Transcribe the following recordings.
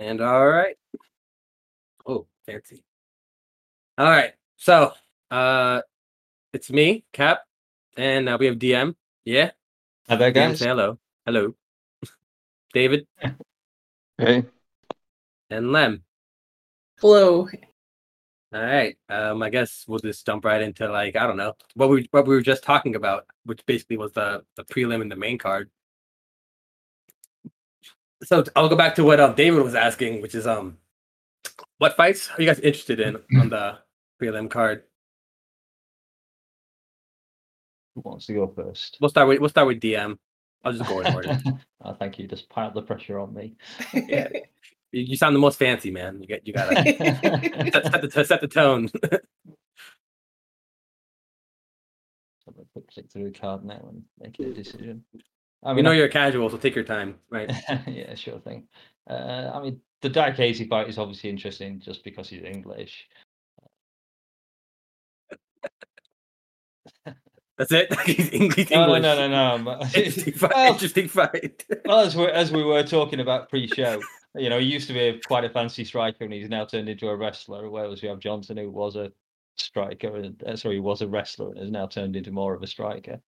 And all right. Oh, fancy. All right. So, uh, it's me, Cap, and uh, we have DM. Yeah. Hi there, DM, guys. say hello. Hello. David Hey, and Lem. Hello. All right. Um, I guess we'll just jump right into like I don't know what we what we were just talking about, which basically was the the prelim and the main card. So I'll go back to what um David was asking, which is um, what fights are you guys interested in on the prelim card? Who wants to go first? We'll start with we'll start with DM. I'll just go in order. oh, thank you. Just piled the pressure on me. Yeah. you, you sound the most fancy, man. You get you gotta set, set the set the tone. Have a quick click through the card now and make a decision. I we know you're a casual, so take your time. Right. yeah, sure thing. Uh, I mean, the Diakiese fight is obviously interesting just because he's English. That's it. He's English. No, no, English. no, no, no. Interesting fight. Well, Interesting fight. well, as we as we were talking about pre-show, you know, he used to be a, quite a fancy striker, and he's now turned into a wrestler. Whereas we have Johnson, who was a striker, and uh, sorry, he was a wrestler, and has now turned into more of a striker.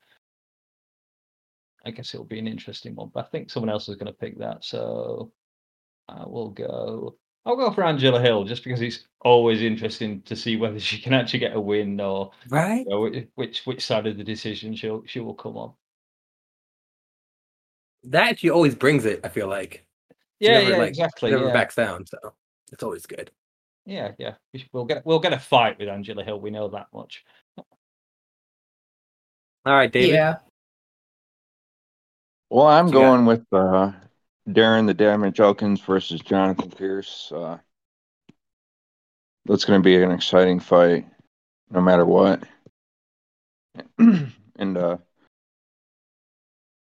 I guess it'll be an interesting one, but I think someone else is going to pick that, so I will go. I'll go for Angela Hill just because it's always interesting to see whether she can actually get a win or right. you know, which which side of the decision she'll she will come on. That she always brings it. I feel like She Yeah, never, yeah, like, exactly. never yeah. backs down, so it's always good. Yeah, yeah. we sh- We'll get we'll get a fight with Angela Hill. We know that much. All right, David. Yeah. Well, I'm What you got? going with uh, Darren the Damage Elkins versus Jonathan Pearce. Uh, that's going to be an exciting fight, no matter what. and uh,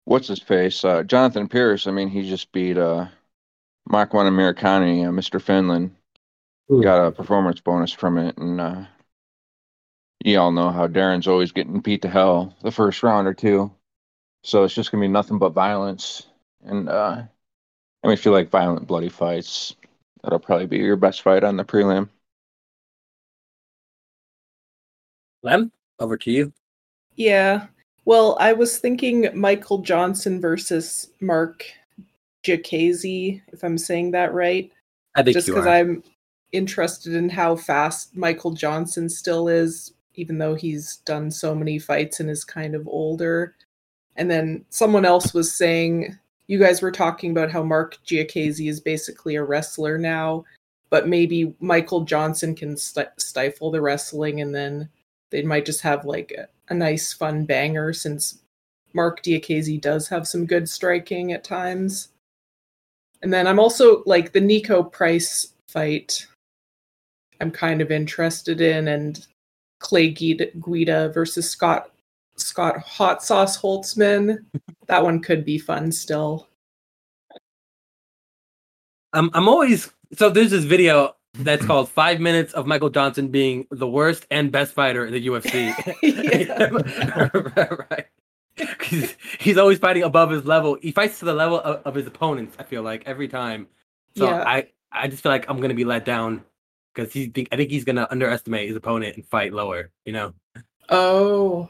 what's his face? Uh, Jonathan Pearce. I mean, he just beat uh, Makwan Amirkhani, uh, Mr. Finland. Got a performance bonus from it, and uh, you all know how Darren's always getting beat to hell the first round or two. So it's just gonna be nothing but violence, and uh, I mean, if you like violent, bloody fights, that'll probably be your best fight on the prelim. Lem, over to you. Yeah. Well, I was thinking Michael Johnson versus Mark Giacchese, if I'm saying that right. I think Just because. I'm interested in how fast Michael Johnson still is, even though he's done so many fights and is kind of older. And then someone else was saying, you guys were talking about how Mark Giacchese is basically a wrestler now, but maybe Michael Johnson can sti- stifle the wrestling and then they might just have like a, a nice fun banger since Marc Diakiese does have some good striking at times. And then I'm also like the Niko Price fight. I'm kind of interested in, and Clay Guida versus Scott Scott Hot Sauce Holtzman. that one could be fun still. I'm I'm always so there's this video that's called five minutes of Michael Johnson being the worst and best fighter in the UFC. right. He's, he's always fighting above his level. He fights to the level of, of his opponents, I feel like, every time. So Yeah. I, I just feel like I'm gonna be let down because he think I think he's gonna underestimate his opponent and fight lower, you know? Oh,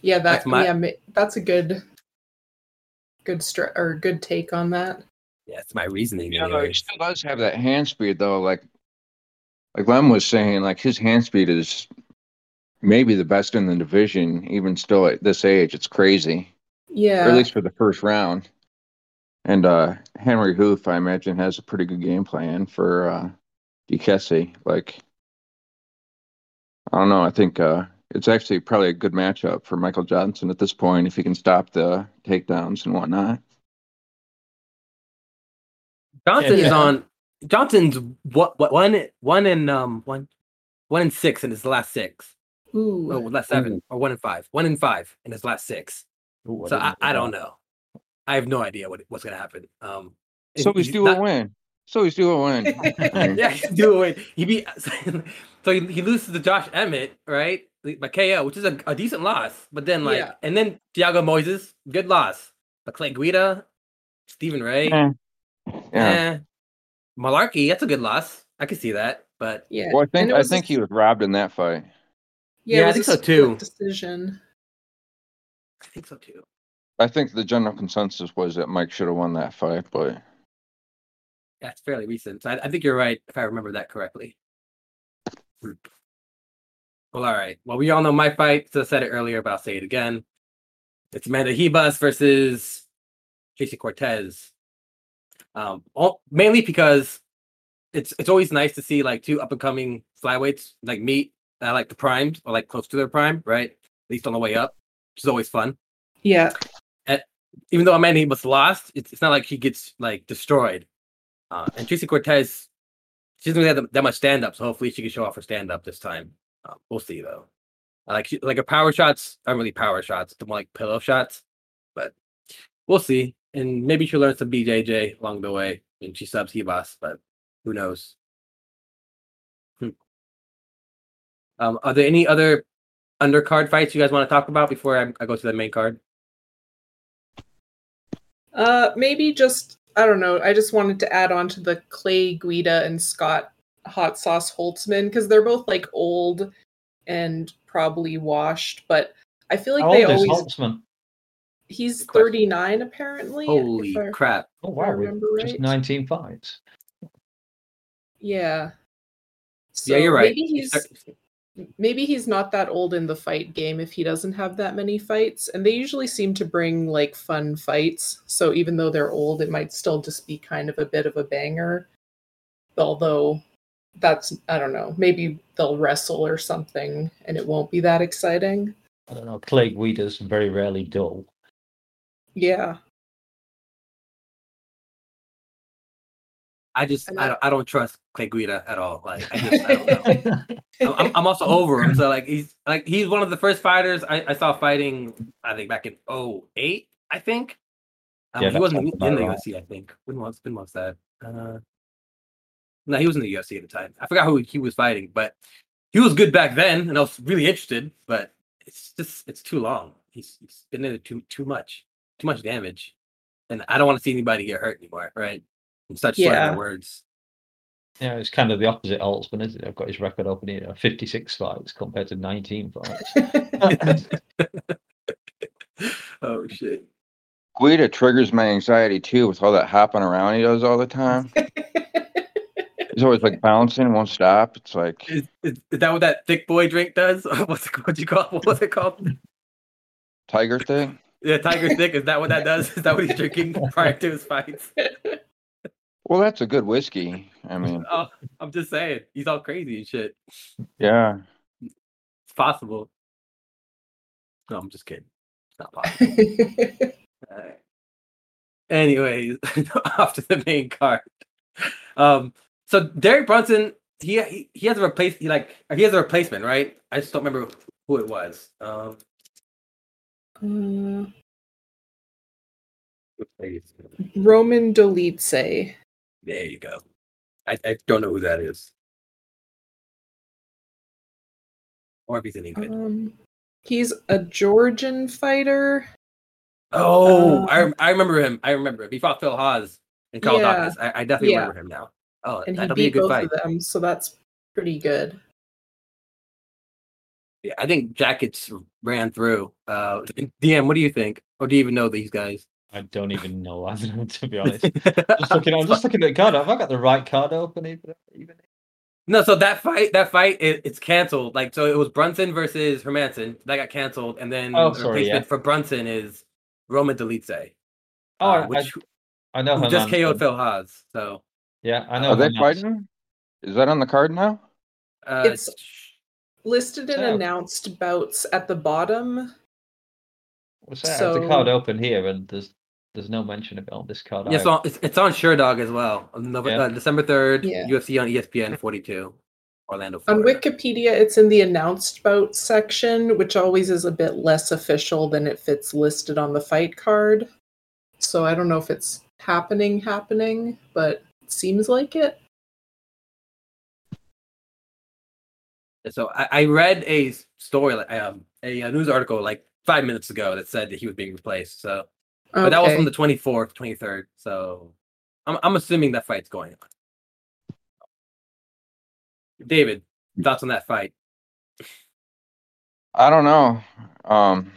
yeah, that That's my- yeah, that's a good good str- or good take on that. Yeah, it's my reasoning. You know, he still does have that hand speed though. Like, like Lem was saying, like his hand speed is maybe the best in the division, even still at this age. It's crazy. Yeah, or at least for the first round. And uh, Henri Hooft, I imagine, has a pretty good game plan for uh, Duquesne. Like, I don't know. I think uh, it's actually probably a good matchup for Michael Johnson at this point if he can stop the takedowns and whatnot. Johnson is Yeah. on Johnson's what what one one in um one one in six in his last six. Ooh. Oh, last seven or one in five. One in five in his last six. Ooh, so I, didn't I don't know. I have no idea what what's gonna happen. Um So he's he's due not- a win. So he's due a win. yeah, he's do it. He beat so he, he loses to Josh Emmett, right? By KO, which is a, a decent loss. But then like Yeah. and then Thiago Moises, good loss. But Clay Guida, Stephen Ray, Eh, yeah. eh. Mullarkey, that's a good loss. I could see that, but Yeah. Well, I think I was a think he was robbed in that fight. Yeah, Yeah, I think so, too. Decision. I think so too. I think the general consensus was that Mike should have won that fight, but Yeah, it's fairly recent. So I, I think you're right if I remember that correctly. Well, all right. Well, we all know my fight. So I said it earlier, but I'll say it again. It's Amanda Ribas versus Tracy Cortez. Um, all, mainly because it's it's always nice to see like two up and coming flyweights like meet like the primes or like close to their prime, right? At least on the way up, which is always fun. Yeah. And Even though Amanda Ribas lost, it's, it's not like she gets like destroyed. Uh, and Tracy Cortez, she doesn't really have that much stand up, so hopefully she can show off her stand up this time. Uh, we'll see though. I like like a power shots aren't really power shots; they're more like pillow shots. But we'll see, and maybe she'll learn some BJJ along the way, and she subs Ribas, but who knows? Hmm. Um, are there any other undercard fights you guys want to talk about before I, I go to the main card? Uh, maybe just I don't know. I just wanted to add on to the Clay Guida and Scott Hot Sauce Holtzman because they're both like old and probably washed, but I feel like How they old is always. Holtzman? He's Good question. 39 apparently. if Holy I- crap! Oh wow, we- remember just 19 fights. Yeah. yeah, you're right. Maybe he's maybe he's not that old in the fight game if he doesn't have that many fights and they usually seem to bring like fun fights so even though they're old it might still just be kind of a bit of a banger although that's i don't know maybe they'll wrestle or something and it won't be that exciting I don't know. Clay Guida's very rarely dull. yeah I just I I- don't, I don't trust Clay Guida at all. Like I just I don't know. I'm, I'm- I'm also over him. So like he's like he's one of the first fighters I, I saw fighting. I think back in 08, I think. Um, Yeah, he wasn't in the about right. UFC. I think when was when was that? Uh, no, he was in the UFC at the time. I forgot who he was fighting, but he was good back then, and I was really interested. But it's just it's too long. He's, he's been in it too too much, too much damage, and I don't want to see anybody get hurt anymore. Right? And such yeah. Yeah. words. Yeah, it's kind of the opposite Holtzman, isn't it? I've got his record open here 56 fights compared to 19 fights. oh shit. Guida triggers my anxiety too with all that hopping around he does all the time. He's always like bouncing, won't stop. It's like Is, is, is that what that thick boy drink does? What's it, what you call what was it called? tiger thing. Yeah, Tiger Thick. Is that what that does? Is that what he's drinking prior to his fights? Well, that's a good whiskey. I mean, Oh, I'm just saying, he's all crazy and shit. yeah. It's possible. No, I'm just kidding. It's not possible. Alright. Anyways, off to the main card. Um, so Derek Brunson, he he, he has a replace he like he has a replacement, right? I just don't remember who it was. Um, Uh, Roman Dolidze There you go. I, I don't know who that is. Or if he's any good. um, he's a georgian fighter oh, uh, I, I remember him. I remember him. He fought Phil Hawes in Carl Yeah. Daukaus. I, I definitely Yeah. remember him now. Oh, and he that'll be a beat good both fight. of them so that's pretty good Yeah, I think Jackets ran through. Uh, DM, what do you think? Or do you even know these guys? I don't even know, to be honest. Just looking, I'm just looking at the card. Have I got the right card open? Even, even? No, so that fight, that fight, it, it's canceled. Like, so it was Brunson versus Hermansson that got canceled, and then Oh, the sorry, replacement yeah. for Brunson is Roman Dolidze, Oh, uh, I, which I know who her. just KO'd Phil Hawes. So Yeah, I know. Are they Hermansson. fighting? Is that on the card now? uh, It's- listed in So- announced bouts at the bottom What's that? I have the card open here, and there's there's no mention of it on this card. yeah, either. so it's, it's on Sherdog as well. On Nov- Yeah. uh, December third, Yeah. UFC on ESPN 42, Orlando. On Wikipedia, it's in the announced bout section, which always is a bit less official than if it's listed on the fight card. So I don't know if it's happening, happening, but it seems like it. So I, I read a story, um, a, a news article like five minutes ago that said that he was being replaced. So, but that was Okay. from the 24th, 23rd. So I'm I'm assuming that fight's going on. David, thoughts on that fight, I don't know. Um,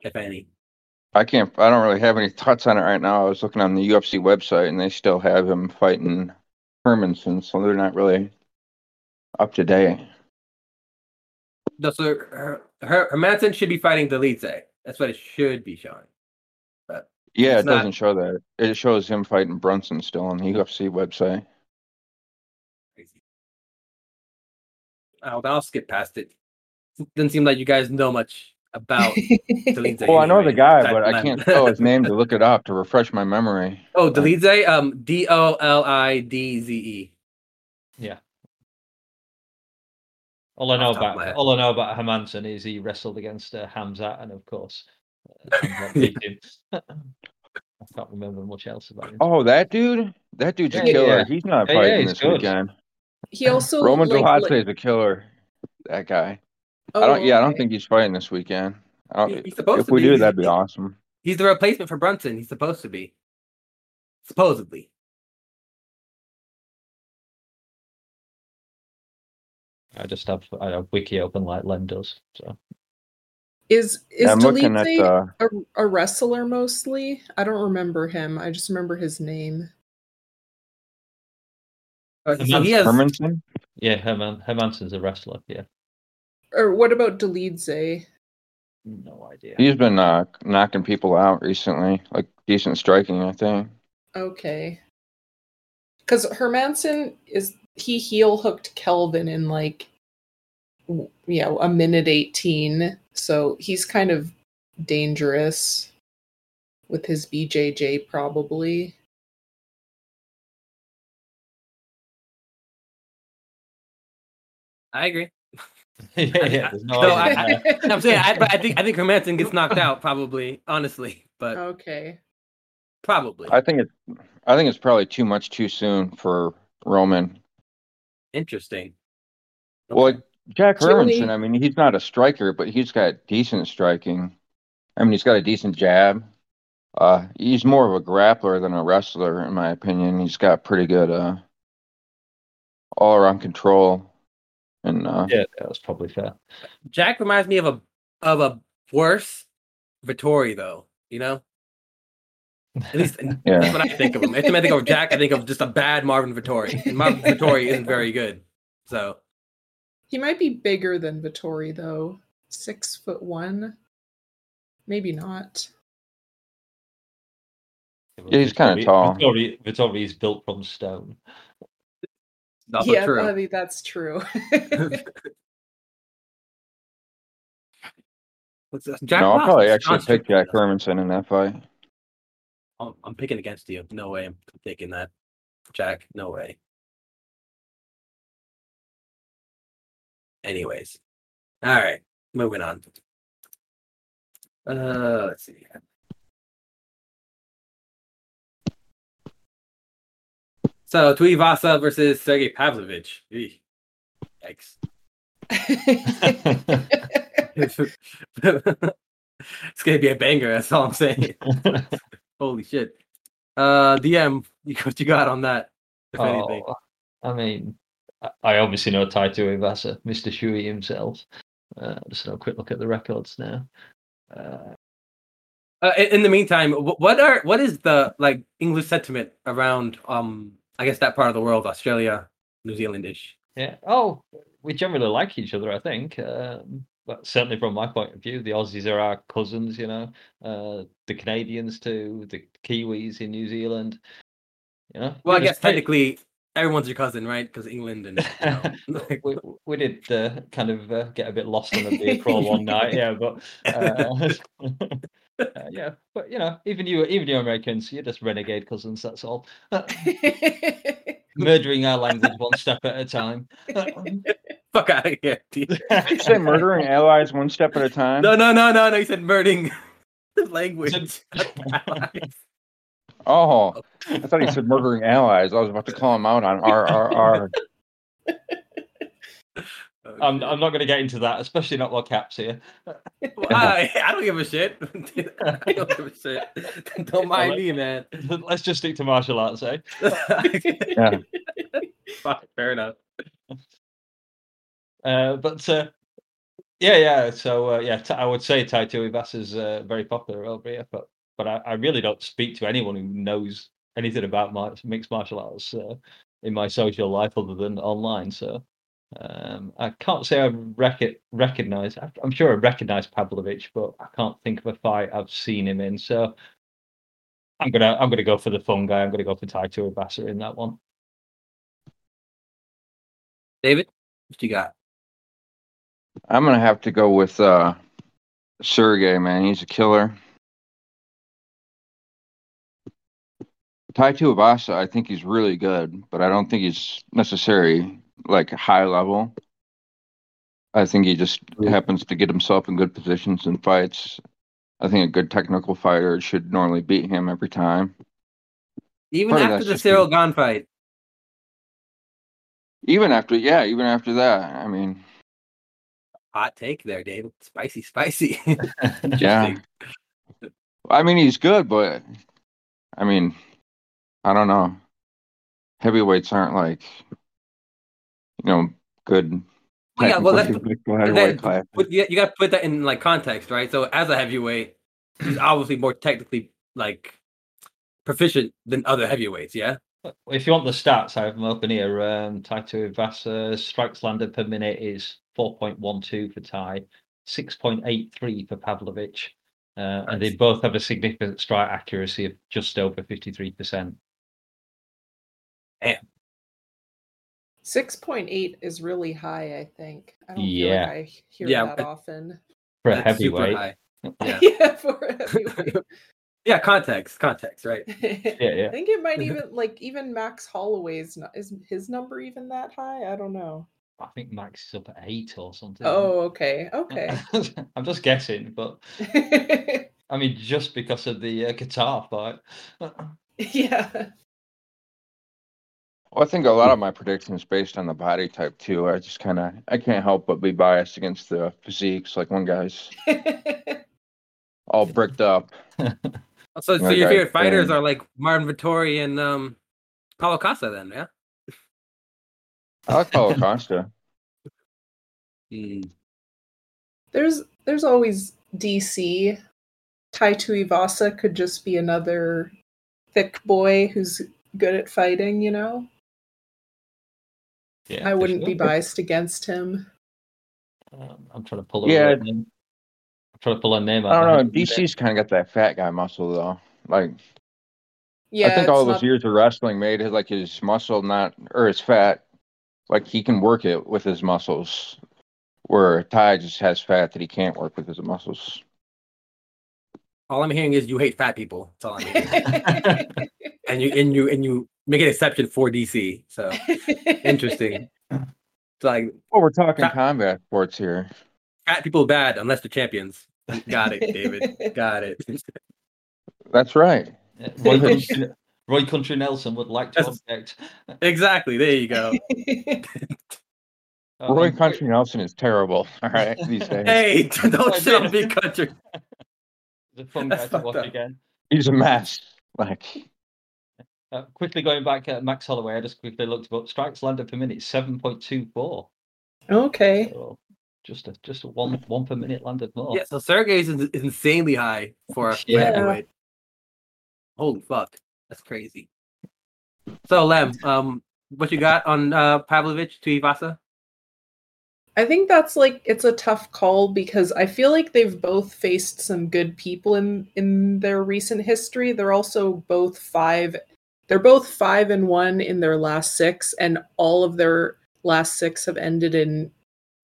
if any? I can't. I don't really have any thoughts on it right now. I was looking on the UFC website, and they still have him fighting Hermansson, so they're not really up to date. No, so her, her, Hermansson should be fighting Dolidze. That's what it should be showing. But Yeah, it not- doesn't show that. It shows him fighting Brunson still on the UFC website. Crazy. Then I'll skip past it. Doesn't seem like you guys know much about Dolidze. Well, I know the guy, but from I can't spell his name to look it up to refresh my memory. Oh, Dolidze, um, D O L I D Z E. Yeah. All I know Off the top of my about all I know about Hermansson is he wrestled against uh, Hamzat, and of course, uh, Hamzat beat him. I can't remember much else about him. Oh, that dude? That dude's a killer. yeah. He's not Yeah, yeah, fighting he's this good. weekend. he also Roman like, Dolce li- is a killer. That guy. Oh, I don't. Yeah, I don't think he's fighting this weekend. I He- don't, He's supposed if to we be. do, that'd be awesome. He's the replacement for Brunson. He's supposed to be. Supposedly. I just have I have wiki open like Len does. So Is is Yeah, I'm at uh, a, a wrestler mostly? I don't remember him. I just remember his name. Uh, so he has. Hermansson. yeah, Herman Hermansson's a wrestler. Yeah, Or what about Dolidze? no idea. He's been uh, knocking people out recently, like decent striking, I think. Okay. Because Hermansson is he heel hooked Kelvin in like you know a minute eighteen, so he's kind of dangerous with his BJJ probably. I agree. yeah, yeah, there's no No, idea. I- I'm saying, I, but I think I think Hermansson gets knocked out probably, honestly, but okay. probably I think it's. I think it's probably too much too soon for Roman. interesting. Well, Okay. like Jack The only- Hermansson, I mean, he's not a striker, but he's got decent striking. I mean, he's got a decent jab. Uh, he's more of a grappler than a wrestler, in my opinion. He's got pretty good uh, all around control. And uh, yeah, that's probably fair. Jack reminds me of a of a worse Vettori, though. You know, at least Yeah. that's what I think of him. Every time I think of Jack, I think of just a bad Marvin Vettori, and Marvin Vettori isn't very good. So He might be bigger than Vettori though. Six foot one. Maybe not. Yeah, he's kinda tall. Vettori, Vettori is built from stone. Also yeah, true. I that's true. Jack no, I'll lost probably actually Sean pick Jack Strickland. Hermansson in that fight. I'm, I'm picking against you. No way. I'm taking that. Jack, no way. Anyways. All right. Moving on. Uh, let's see. So, Tuivasa versus Sergey Pavlovich. Yikes. it's gonna be a banger. That's all I'm saying. Holy shit. Uh, DM, you what you got on that? If anything. Oh, I mean, I- obviously know Tai Tuivasa, Mr. Shoey himself. Uh, just a quick look at the records now. Uh, Uh, in, in the meantime, what are what is the like English sentiment around um I guess that part of the world, Australia, New Zealandish? yeah. Oh, we generally like each other, I think. Um, but certainly from my point of view, the Aussies are our cousins, you know. Uh, the Canadians too, the Kiwis in New Zealand. You know. Well, I guess technically everyone's your cousin, right? Because England and you know, like- we, we did uh, kind of uh, get a bit lost on the beer crawl one night, yeah, but uh, uh, yeah, but you know, even you, even you Americans, you're just renegade cousins. That's all. Murdering our language one step at a time. fuck out of here. dude. Did you say murdering allies one step at a time? no, no, no, no, no. You said murdering the language. Oh, I thought he said murdering allies. I was about to call him out on RRR. Oh, I'm, shit. I'm not going to get into that, especially not while Cap's here. Well, I, I don't give a shit. I don't give a shit. Don't mind me, man. Let's just stick to martial arts, eh? Yeah. Fair enough. Uh, but uh, yeah, yeah. So uh, yeah, t- I would say Tai Tuivasa is uh, very popular over here, but but I, I really don't speak to anyone who knows anything about mar- mixed martial arts uh, in my social life other than online. So um, I can't say I rec- recognize. I- I'm sure I recognize Pavlovich, but I can't think of a fight I've seen him in. So I'm gonna I'm gonna go for the fun guy. I'm gonna go for Tai Tuivasa in that one. David, what do you got? I'm gonna have to go with uh Sergey, man. He's a killer. Tai Tuivasa, I think he's really good, but I don't think he's necessarily like high level. I think he just happens to get himself in good positions in fights. I think a good technical fighter should normally beat him every time. Even Part after the Ciryl Gane fight, Even after, yeah, even after that. I mean, hot take there, David. Spicy, spicy. yeah. I mean, he's good, but I mean, I don't know. Heavyweights aren't like, you know, good. Well, yeah, well, that's- technical But heavyweight then, class. but you, you got to put that in like context, right? So as a heavyweight, he's obviously more technically like proficient than other heavyweights. Yeah. If you want the stats, I have them open here. Um, Tai Tuivasa strikes landed per minute is 4.12 for Tai, 6.83 for Pavlovich, uh, and they both have a significant strike accuracy of just over 53%. Six point eight is really high. I think. I don't Yeah. feel like I hear Yeah, that but- often. For a That's heavyweight. Yeah. yeah, for a heavyweight. yeah. Context. Context. Right. Yeah, yeah. I think it might even like even Max Holloway's not, is his number even that high? I don't know. I think Max is up at eight or something. Oh, okay, okay. I'm just guessing, but I mean, just because of the uh, Kattar fight. yeah. Well, I think a lot of my predictions based on the body type too. I just kind of I can't help but be biased against the physiques. Like one guy's all bricked up. So, so Okay, your favorite fighters um, are like Martin Vettori and um, Paulo Costa, then, yeah. I like Paulo Costa. Mm. there's there's always DC. Tai Tuivasa could just be another thick boy who's good at fighting, you know? Yeah, I wouldn't be biased against him. Um, I'm trying to pull a Yeah. name. I'm trying to pull a name. I don't know. head. DC's kind of got that fat guy muscle though. Like Yeah, I think all it's those not- years of wrestling made his like his muscle not or his fat, like he can work it with his muscles. Where Tai just has fat that he can't work with his muscles. All I'm hearing is you hate fat people. That's all I'm hearing. and you and you and you make an exception for DC. So interesting. It's like Well, we're talking Fat- combat sports here. fat people bad unless they're champions. Got it, David. Got it. That's right. Roy, Country, Roy Country Nelson would like to That's- object. exactly. There you go. Uh, Roy and- Country Nelson is terrible. All right, these days Hey, don't I shit on big country. It's a fun guy to fucked watch up. again. he's a mess. Like Uh, quickly going back at Max Holloway, I just quickly looked up strikes landed per minute, seven point two four. okay. So just a just a one one per minute landed more. Yeah, so Sergey's is, is insanely high for a Yeah. heavyweight. Holy fuck, that's crazy. So Lem, um, what you got on uh Pavlovich Tuivasa? I think that's like it's a tough call because I feel like they've both faced some good people in in their recent history. They're also both five they're both 5 and 1 in their last 6 and all of their last 6 have ended in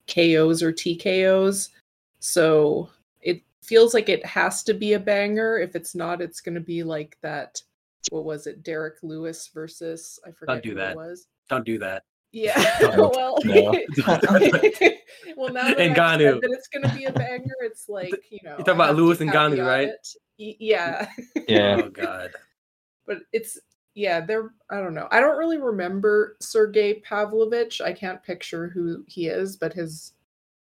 KOs or TKOs. So it feels like it has to be a banger. If it's not, it's going to be like that what was it? Derrick Lewis versus I forget do who that. it was. Don't do that. Yeah. Don't. well, No. well, now that I've Ngannou. said that it's going to be a banger, it's like you know. talking I about Lewis and caveat right? it. Y- Yeah, Yeah. Oh god. but it's yeah. They're I don't know. I don't really remember Sergey Pavlovich. I can't picture who he is, but his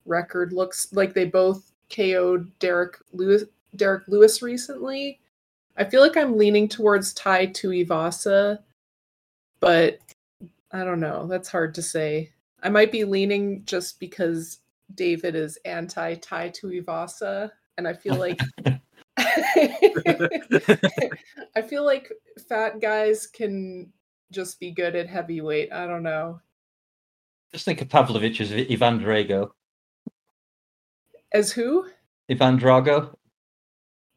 record looks like they both KO'd Derrick Lewis. Derrick Lewis recently. I feel like I'm leaning towards Tai Tuivasa, but I don't know. That's hard to say. I might be leaning just because David is anti Tai Tuivasa, and I feel like I feel like fat guys can just be good at heavyweight. I don't know. Just think of Pavlovich as Ivan Drago. As who? Ivan Drago.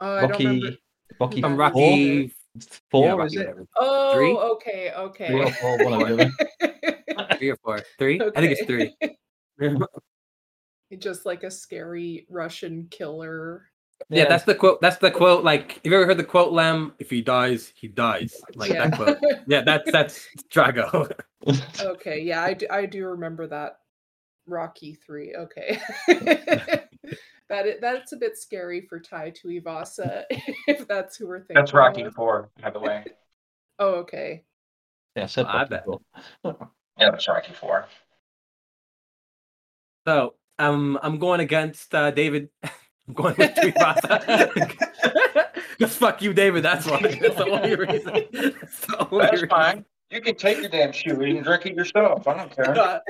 Oh, I don't remember. Rocky. Rocky From Four? Rocky. Four, yeah, is it? Oh, Three? okay, Three or okay. four, one or the other. Three or four? Three? I think it's three. just like a scary Russian killer. Yeah, that's the quote. That's the quote. Like, have you ever heard the quote, Lem? If he dies, he dies. Like yeah. that quote. Yeah, that's that's Drago. okay, yeah, I do, I do remember that. Rocky three. Okay. that i- that's a bit scary for Tai Tuivasa if that's who we're thinking. That's Rocky of. Four, by the way. Oh, okay. yeah, I said I Rocky bet. Yeah, that's Rocky Four. So um, I'm going against uh, David. I'm going with Tuivasa. Just fuck you, David. That's why. That's the only reason. That's, the only That's reason. fine. You can take your damn shoe and drink it yourself. I don't care.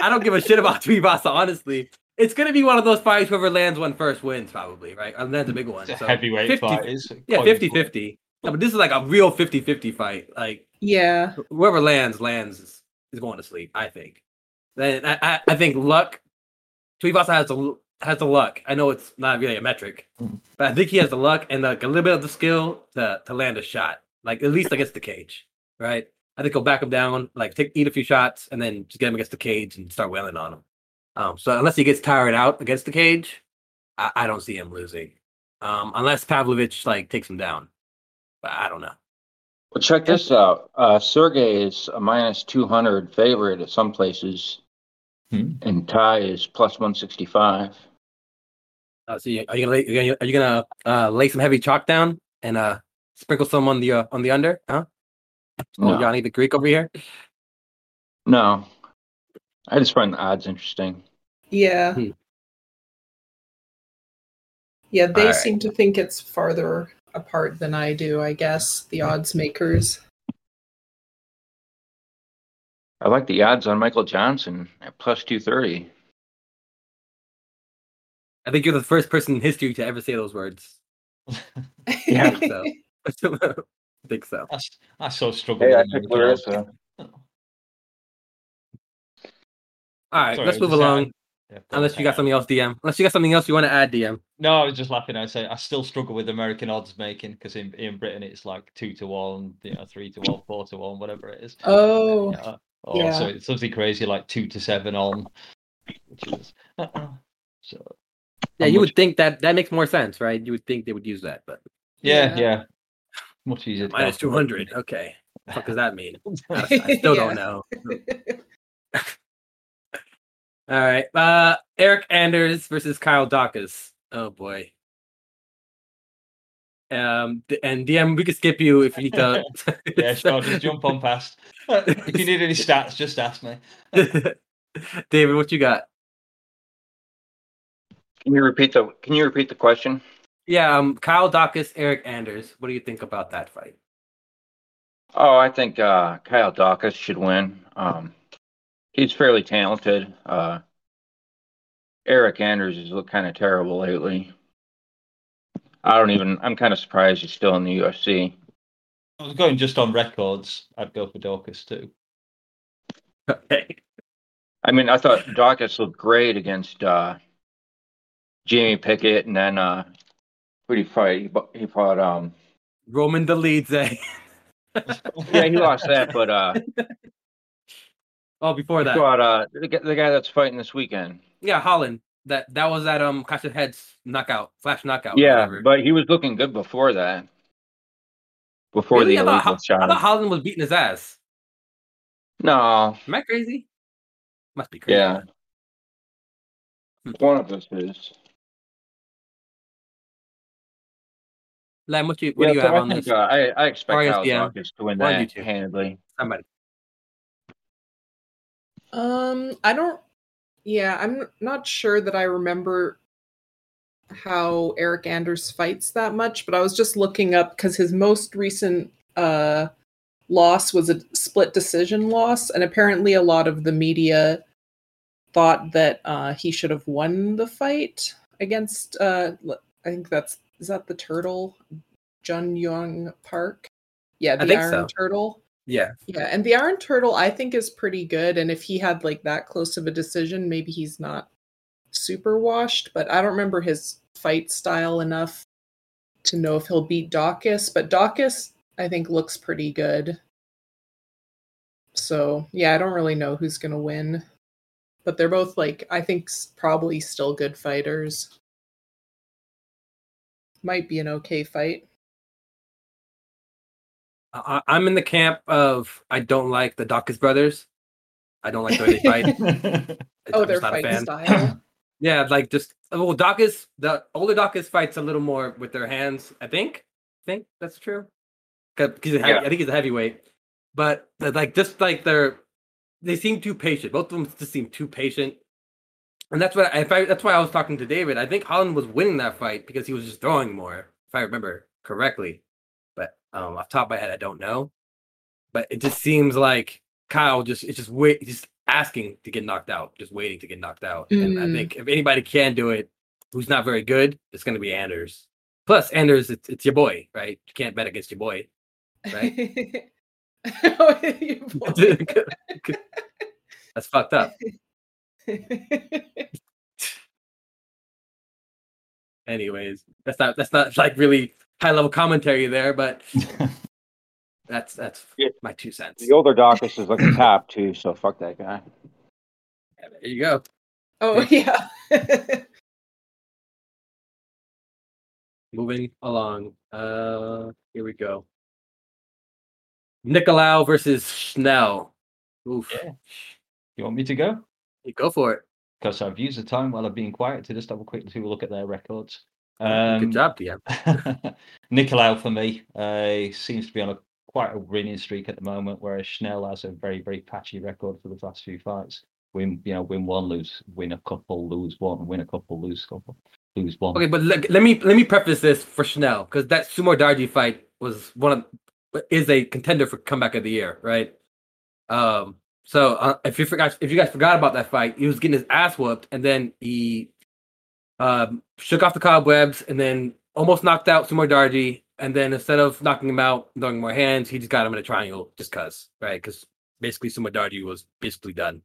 I don't give a shit about Tuivasa, honestly. It's gonna be one of those fights. Whoever lands one first wins, probably, right? And that's a big one. It's a So heavyweight 50 fight. It's yeah, quite 50 important. 50. No, but this is like a real 50 50 fight. Like, Yeah. whoever lands, lands is, is going to sleep, I think. Then I, I, I think luck, Tuivasa has the, has the luck. I know it's not really a metric, Mhm. but I think he has the luck and like a little bit of the skill to, to land a shot, like at least against the cage, right? I think he'll back him down, like take eat a few shots, and then just get him against the cage and start wailing on him. Um, so unless he gets tired out against the cage, I, I don't see him losing. Um, unless Pavlovich like takes him down, but I don't know. Well, check this out. Uh, Sergey is a minus 200 favorite at some places, Hmm. and Tai is plus 165. Uh, so you, are you gonna lay, are you, gonna uh, lay some heavy chalk down and uh, sprinkle some on the uh, on the under? Huh? Oh, No, Johnny the Greek over here. no. I just find the odds interesting. Yeah. Hmm. Yeah, they Alright. seem to think it's farther apart than I do, I guess, the odds makers. I like the odds on Michael Johnson at plus 230. I think you're the first person in history to ever say those words. Yeah. So. I think so. I, s- I so struggle Hey, I with picked American Larissa. All right, Sorry, let's move along. Yeah, Unless you got something else, DM. Unless you got something else you want to add, DM. No, I was just laughing. I say I still struggle with American odds making because in, in Britain it's like two to one, you know, three to one, four to one, whatever it is. Oh, Yeah. Or so it's something crazy like two to seven on, which is so. Yeah, you much- would think that that makes more sense, right? You would think they would use that, but Yeah, Yeah. yeah. Much easier. to minus two Okay, what does that mean? I, I still don't know. All right, uh, Eryk Anders versus Kyle Daukaus. Oh boy. Um, and DM, we could skip you if you need to. Yeah, sure. Just jump on past. If you need any stats, just ask me. David, what you got? Can you repeat the Can you repeat the question? Yeah, um, Kyle Daukaus, Eryk Anders. What do you think about that fight? Oh, I think uh, Kyle Daukaus should win. Um, he's fairly talented. Uh, Eryk Anders has looked kind of terrible lately. I don't even. I'm kind of surprised he's still in the UFC. I was going just on records. I'd go for Daukaus too. Okay. I mean, I thought Daukaus looked great against uh, Jamie Pickett, and then uh, who did he fight? He, bu- he fought. Um, Roman Dolidze. yeah, he lost that, but uh, Oh, before he that, fought uh, the, guy- the guy that's fighting this weekend. yeah, Holland. That that was that um Clash of Heads knockout, flash knockout. Yeah, whatever. but he was looking good before that. Before Really? the I thought, shot. I thought Holland was beating his ass. No, Am I crazy? Must be crazy. yeah. One of us is. Lem, what you what yeah, do you so have I on think this? uh, I, I expect Or Kyle ESPN. To win Or that YouTube. handedly. Somebody. Um, I don't. Yeah, I'm not sure that I remember how Eryk Anders fights that much, but I was just looking up because his most recent uh loss was a split decision loss, and apparently a lot of the media thought that uh, he should have won the fight against. Uh, I think that's is that the turtle, Junyong Park. Yeah, I the think Iron so. Turtle. Yeah. Yeah, and the Iron Turtle I think is pretty good. And if he had like that close of a decision, maybe he's not super washed. But I don't remember his fight style enough to know if he'll beat Daukaus. But Daukaus I think looks pretty good. So yeah, I don't really know who's gonna win. But they're both like I think probably still good fighters. Might be an okay fight. I, I- I'm in the camp of I don't like the Daukaus brothers. I don't like the way they fight. Oh, I'm their just not a fight fan. style. Yeah, like just well, Daukaus, the older Daukaus fights a little more with their hands. I think, I think that's true. Because he's a heavy, Yeah. I think he's a heavyweight, but like just like they're they seem too patient. Both of them just seem too patient, and that's what I, if I that's why I was talking to David. I think Holland was winning that fight because he was just throwing more, if I remember correctly. But um, off the top of my head, I don't know. But it just seems like Kyle just it's just wait, just asking to get knocked out, just waiting to get knocked out. And I Mm. think if anybody can do it, who's not very good, it's going to be Anders. Plus, Anders, it's, it's your boy, right? You can't bet against your boy. Right. Oh, you boy. That's fucked up. Anyways, that's not that's not like really high level commentary there, but that's that's Yeah. my two cents. The older Daukaus is like a top too, so fuck that guy. There you go. oh yeah. Moving along. Uh, here we go. Nicolau versus Schnell. Oof. Yeah. You want me to go? You go for it. Because I've used the time while I've been quiet to just have a quick to look at their records. Um, Good job, DM. Nicolau for me uh, seems to be on a quite a winning streak at the moment, whereas Schnell has a very very patchy record for the last few fights. Win, you know, win one, lose, win a couple, lose one, win a couple, lose a couple, lose one. Okay, but let, let me let me preface this for Schnell because that Sumudaerji fight was one of is a contender for comeback of the year, right? Um, so uh, if you forgot, if you guys forgot about that fight, he was getting his ass whooped, and then he um, shook off the cobwebs, and then almost knocked out Sumudaerji, and then instead of knocking him out, throwing more hands, he just got him in a triangle, just cause, right? Because basically Sumudaerji was basically done.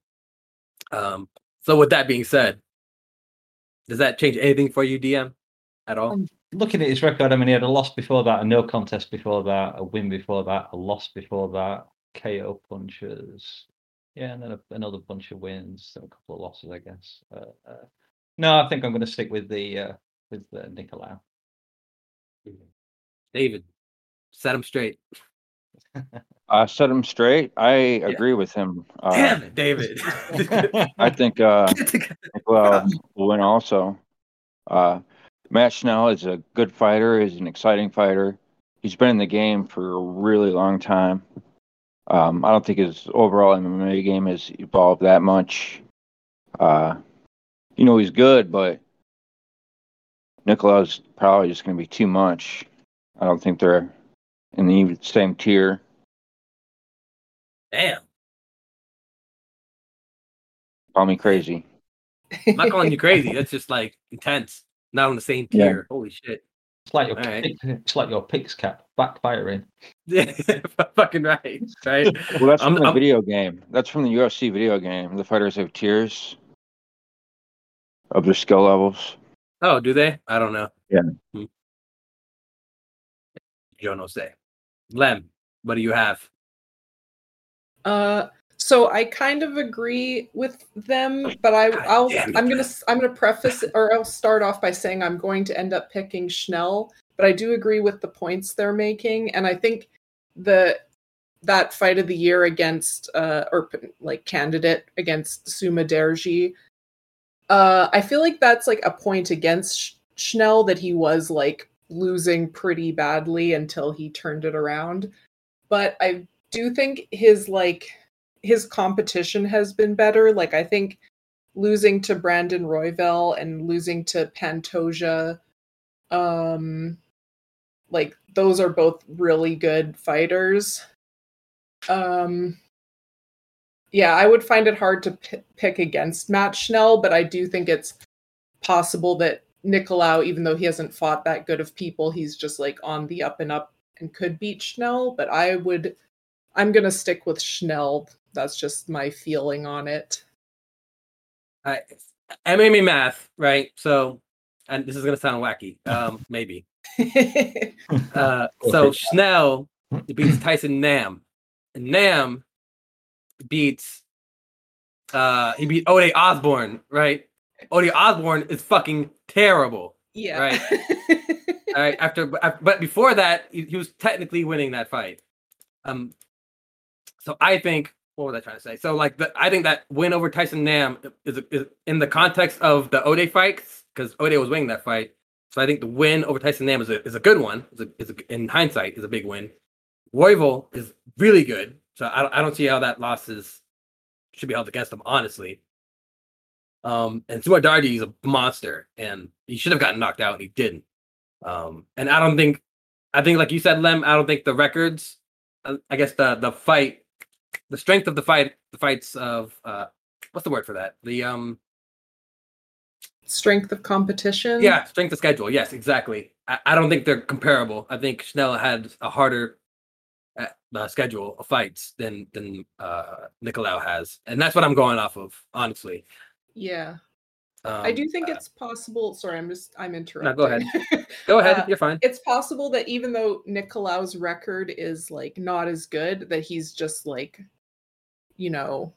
Um, so with that being said, does that change anything for you, DM, at all? Um, Looking at his record, I mean, he had a loss before that, a no contest before that, a win before that, a loss before that, KO punches, yeah, and then a, another bunch of wins, and a couple of losses, I guess. Uh, uh, no, I think I'm going to stick with the uh, with the Nicolau. David, set him straight. Uh, set him straight. I agree with him. Uh, Damn it, David. I think uh, well win also. Uh, Matt Schnell is a good fighter. He's an exciting fighter. He's been in the game for a really long time. Um, I don't think his overall MMA game has evolved that much. Uh, you know, he's good, but Nicolaus probably just going to be too much. I don't think they're in the even same tier. Damn. Call me crazy. I'm not calling you crazy. That's just like intense. Not on the same Yeah. tier. Holy shit. It's like your All right. pick- it's like your picks cap backfiring. Yeah, fucking right. Right. Well, that's I'm- from the I'm- video game. That's from the UFC video game. The fighters have tiers of their skill levels. Oh, do they? I don't know. Yeah. Hmm. Joe no. Lem, what do you have? Uh, so I kind of agree with them, but I, I'll it, I'm gonna, I'm gonna preface or I'll start off by saying I'm going to end up picking Schnell, but I do agree with the points they're making, and I think the that fight of the year against, uh, or like candidate against Sumudaerji, uh, I feel like that's like a point against Sch- Schnell that he was like losing pretty badly until he turned it around, but I do think his like his competition has been better. Like I think losing to Brandon Royval and losing to Pantoja, um, like those are both really good fighters. Um, Yeah, I would find it hard to p- pick against Matt Schnell, but I do think it's possible that Nicolau, even though he hasn't fought that good of people, he's just like on the up and up and could beat Schnell. But I would, I'm gonna stick with Schnell. That's just my feeling on it. I, MMA math, right? So, and this is gonna sound wacky, um, maybe. Uh, so Schnell beats Tyson Nam, and Nam beats uh he beat Ode Osborne, right? Ode Osborne is fucking terrible. yeah. Right. All right, after but before that, he, was technically winning that fight. Um, so I think what was I trying to say? So like the I think that win over Tyson Nam is, is in the context of the Ode fights because Ode was winning that fight. So I think the win over Tyson Nam is a is a good one. Is a, is a, in hindsight is a big win. Royval is really good. So I don't, I don't see how that loss is should be held against him honestly. Um, and Sumudaerji is a monster, and he should have gotten knocked out, and he didn't. Um, and I don't think, I think like you said, Lem, I don't think the records, uh, I guess the the fight, the strength of the fight, the fights of uh, what's the word for that? The um, Strength of competition. yeah, strength of schedule. Yes, exactly. I, I don't think they're comparable. I think Schnell had a harder uh, uh, schedule of fights than than uh, Nicolau has, and that's what I'm going off of, honestly. Yeah. Um, I do think uh, it's possible. Sorry, I'm just I'm interrupting. No, go ahead. Go ahead. uh, You're fine. it's possible that even though Nicolau's record is like not as good, that he's just like, you know,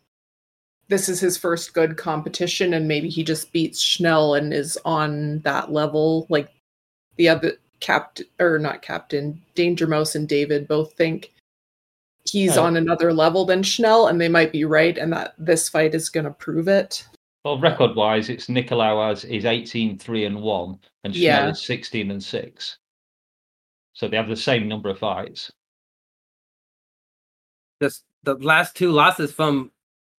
this is his first good competition, and maybe he just beats Schnell and is on that level. Like the other captain or not captain, Danger Mouse and David both think he's Yeah. on another level than Schnell, and they might be right, and that this fight is gonna prove it. Well, record wise, it's Nicolau has is 18 3 and 1, and Schnell Yeah. is 16 and 6. So they have the same number of fights. Just the last two losses from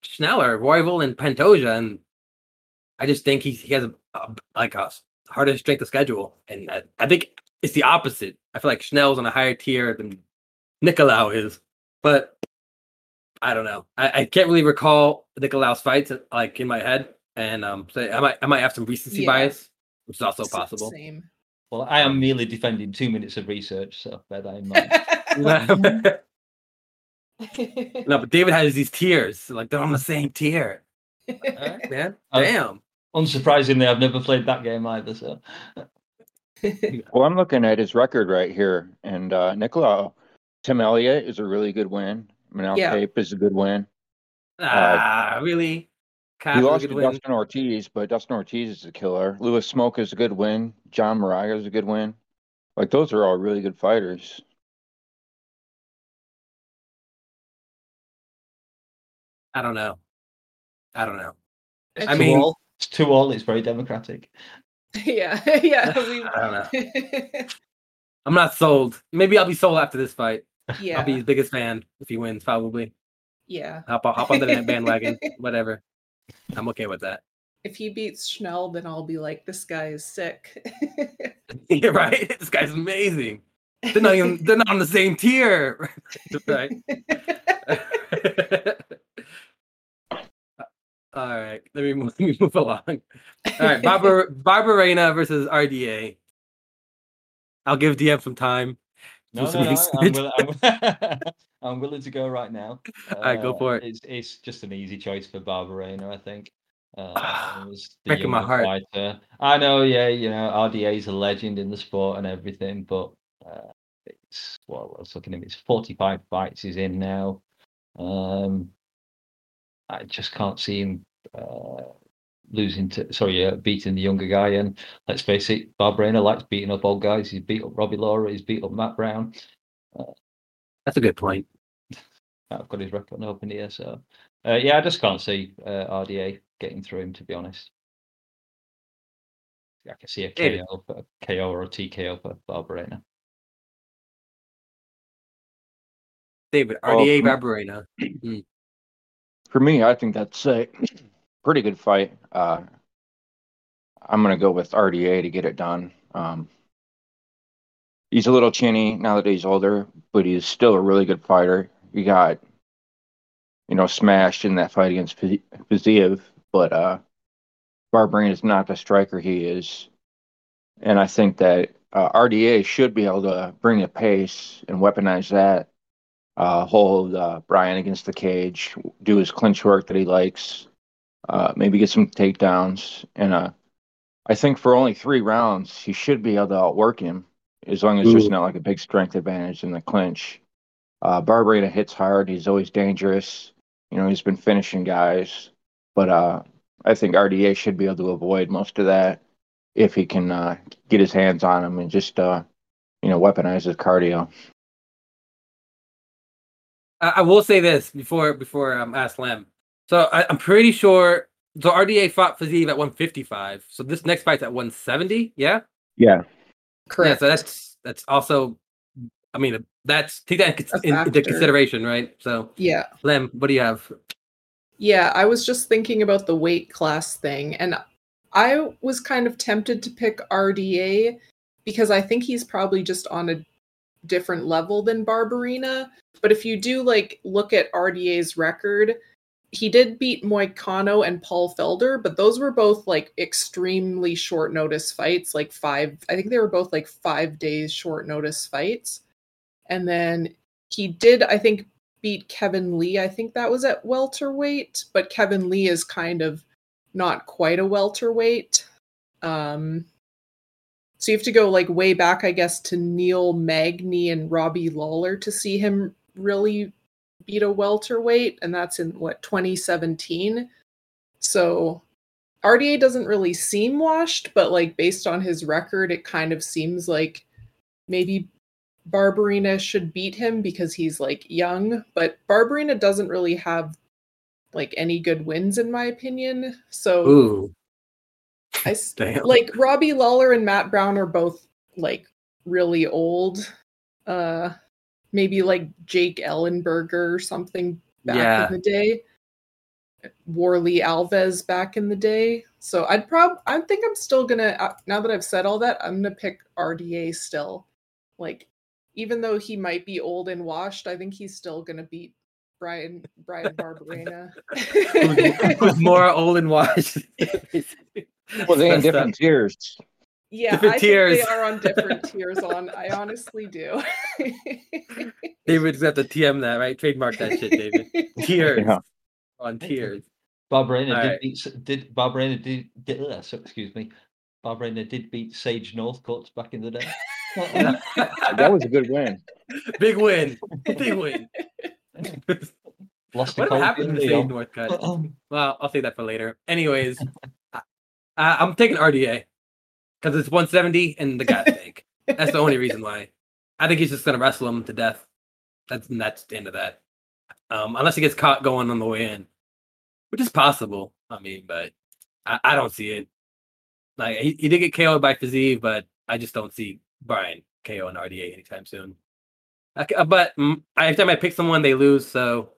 Schneller, Royval, and Pantoja, and I just think he he has a, a like a harder strength of schedule, and I, I think it's the opposite. I feel like Schnell's on a higher tier than Nicolau is, but I don't know. I, I can't really recall Nicolau's fights like in my head, and um, so I might I might have some recency Yeah. bias, which is also S- possible. Same. Well, I am merely defending two minutes of research, so bear that in mind. no, but David has these tiers, like they're on the same tier. All right, man. Uh, Damn. Unsurprisingly, I've never played that game either. So Well, I'm looking at his record right here, and uh, Nicolau Tim Elliott is a really good win. Manel Yeah. Kape is a good win. Ah, really? Cap he lost to win. Dustin Ortiz, but Dustin Ortiz is a killer. Louis Smolka is a good win. John Moraga is a good win. Like those are all really good fighters. I don't know. I don't know. It's I two mean- all. it's two all. It's very democratic. yeah, yeah. We, I don't know. I'm not sold. Maybe I'll be sold after this fight. Yeah, I'll be his biggest fan if he wins, probably. yeah. Hop, hop on the bandwagon, whatever. I'm okay with that. If he beats Schnell, then I'll be like, this guy is sick. You're right. This guy's amazing. They're not even, they're not on the same tier. right. All right. Let me move, let me move along. All right. Barbara Barberena versus RDA. I'll give DM some time. No, no, no. I'm, will, I'm, I'm willing to go right now. Uh, right, go for it. It's it's just an easy choice for Barberena, I think. Uh, the Breaking my heart. Fighter. I know, yeah, you know, RDA is a legend in the sport and everything, but uh, it's well, I was looking at. It's 45 fights he's in now. Um, I just can't see him uh, losing to sorry, uh, beating the younger guy. And let's face it, Barberena likes beating up old guys. He's beat up Robbie Lawler. He's beat up Matt Brown. That's a good point. I've got his record open here, so uh, yeah, I just can't see uh, RDA getting through him. To be honest, I can see a David. KO, for, KO or a TKO for Barberena. David, Well, RDA from- Barberena. For me, I think that's a pretty good fight. Uh, I'm gonna go with RDA to get it done. Um, he's a little chinny now that he's older, but he's still a really good fighter. He got you know, smashed in that fight against Fiz- Fiziev, but uh, is not the striker he is, and I think that uh, RDA should be able to bring the pace and weaponize that. Uh, hold uh, Brian against the cage, do his clinch work that he likes, uh, maybe get some takedowns, and uh, I think for only three rounds he should be able to outwork him as long as there's not like a big strength advantage in the clinch. Uh, Barberena hits hard. He's always dangerous. You know, he's been finishing guys, but uh, I think RDA should be able to avoid most of that if he can uh, get his hands on him and just uh, you know weaponize his cardio. I, I will say this before before um ask Lem. So I, I'm pretty sure. So RDA fought Fiziev at 155. So this next fight's at 170. Yeah. Yeah, Correct. Yeah. So that's that's also. I mean, that's take that in, into consideration, right? So yeah. Lem, what do you have? Yeah, I was just thinking about the weight class thing, and I was kind of tempted to pick RDA because I think he's probably just on a different level than Barberena. But if you do like look at RDA's record, he did beat Moicano and Paul Felder, but those were both like extremely short notice fights, like five, I think they were both like five days short notice fights. And then he did, I think, beat Kevin Lee. I think that was at welterweight, but Kevin Lee is kind of not quite a welterweight. Um, so you have to go like way back, I guess, to Neil Magny and Robbie Lawler to see him really beat a welterweight, and that's in what 2017. So RDA doesn't really seem washed, but like based on his record, it kind of seems like maybe Barberena should beat him because he's like young, but Barberena doesn't really have like any good wins in my opinion. So Ooh, I damn. like Robbie Lawler and Matt Brown are both like really old. Uh maybe like Jake Ellenberger or something back Yeah. in the day. Warley Alves back in the day. So I'd prob I think I'm still gonna uh, now that I've said all that, I'm gonna pick RDA still. Like even though he might be old and washed, I think he's still gonna beat Brian Brian Barberena. Who's- who's more old and washed? well, they in different tiers. Yeah, different I tiers. think they are on different tiers. On I honestly do. David's got to TM that, right? Trademark that shit, David. Tears Yeah. on tears. Barberena did Alright. beat. S- Did Barberena did, did uh, so, excuse me. Barberena did beat Sage Northcutt back in the day. That was a good win. Big win. Big win. Lost what happened to Sage Leon. Northcutt? Well, I'll say that for later. Anyways, I, I- I'm taking RDA because it's 170 and the guy's fake. That's the only reason why. I think he's just gonna wrestle him to death. That's and that's the end of that. Um, unless he gets caught going on the way in, which is possible. I mean, but I, I don't see it. Like he, he did get KO'd by Fiziev, but I just don't see Brian KO and RDA anytime soon. Okay, but mm, every time I pick someone, they lose. So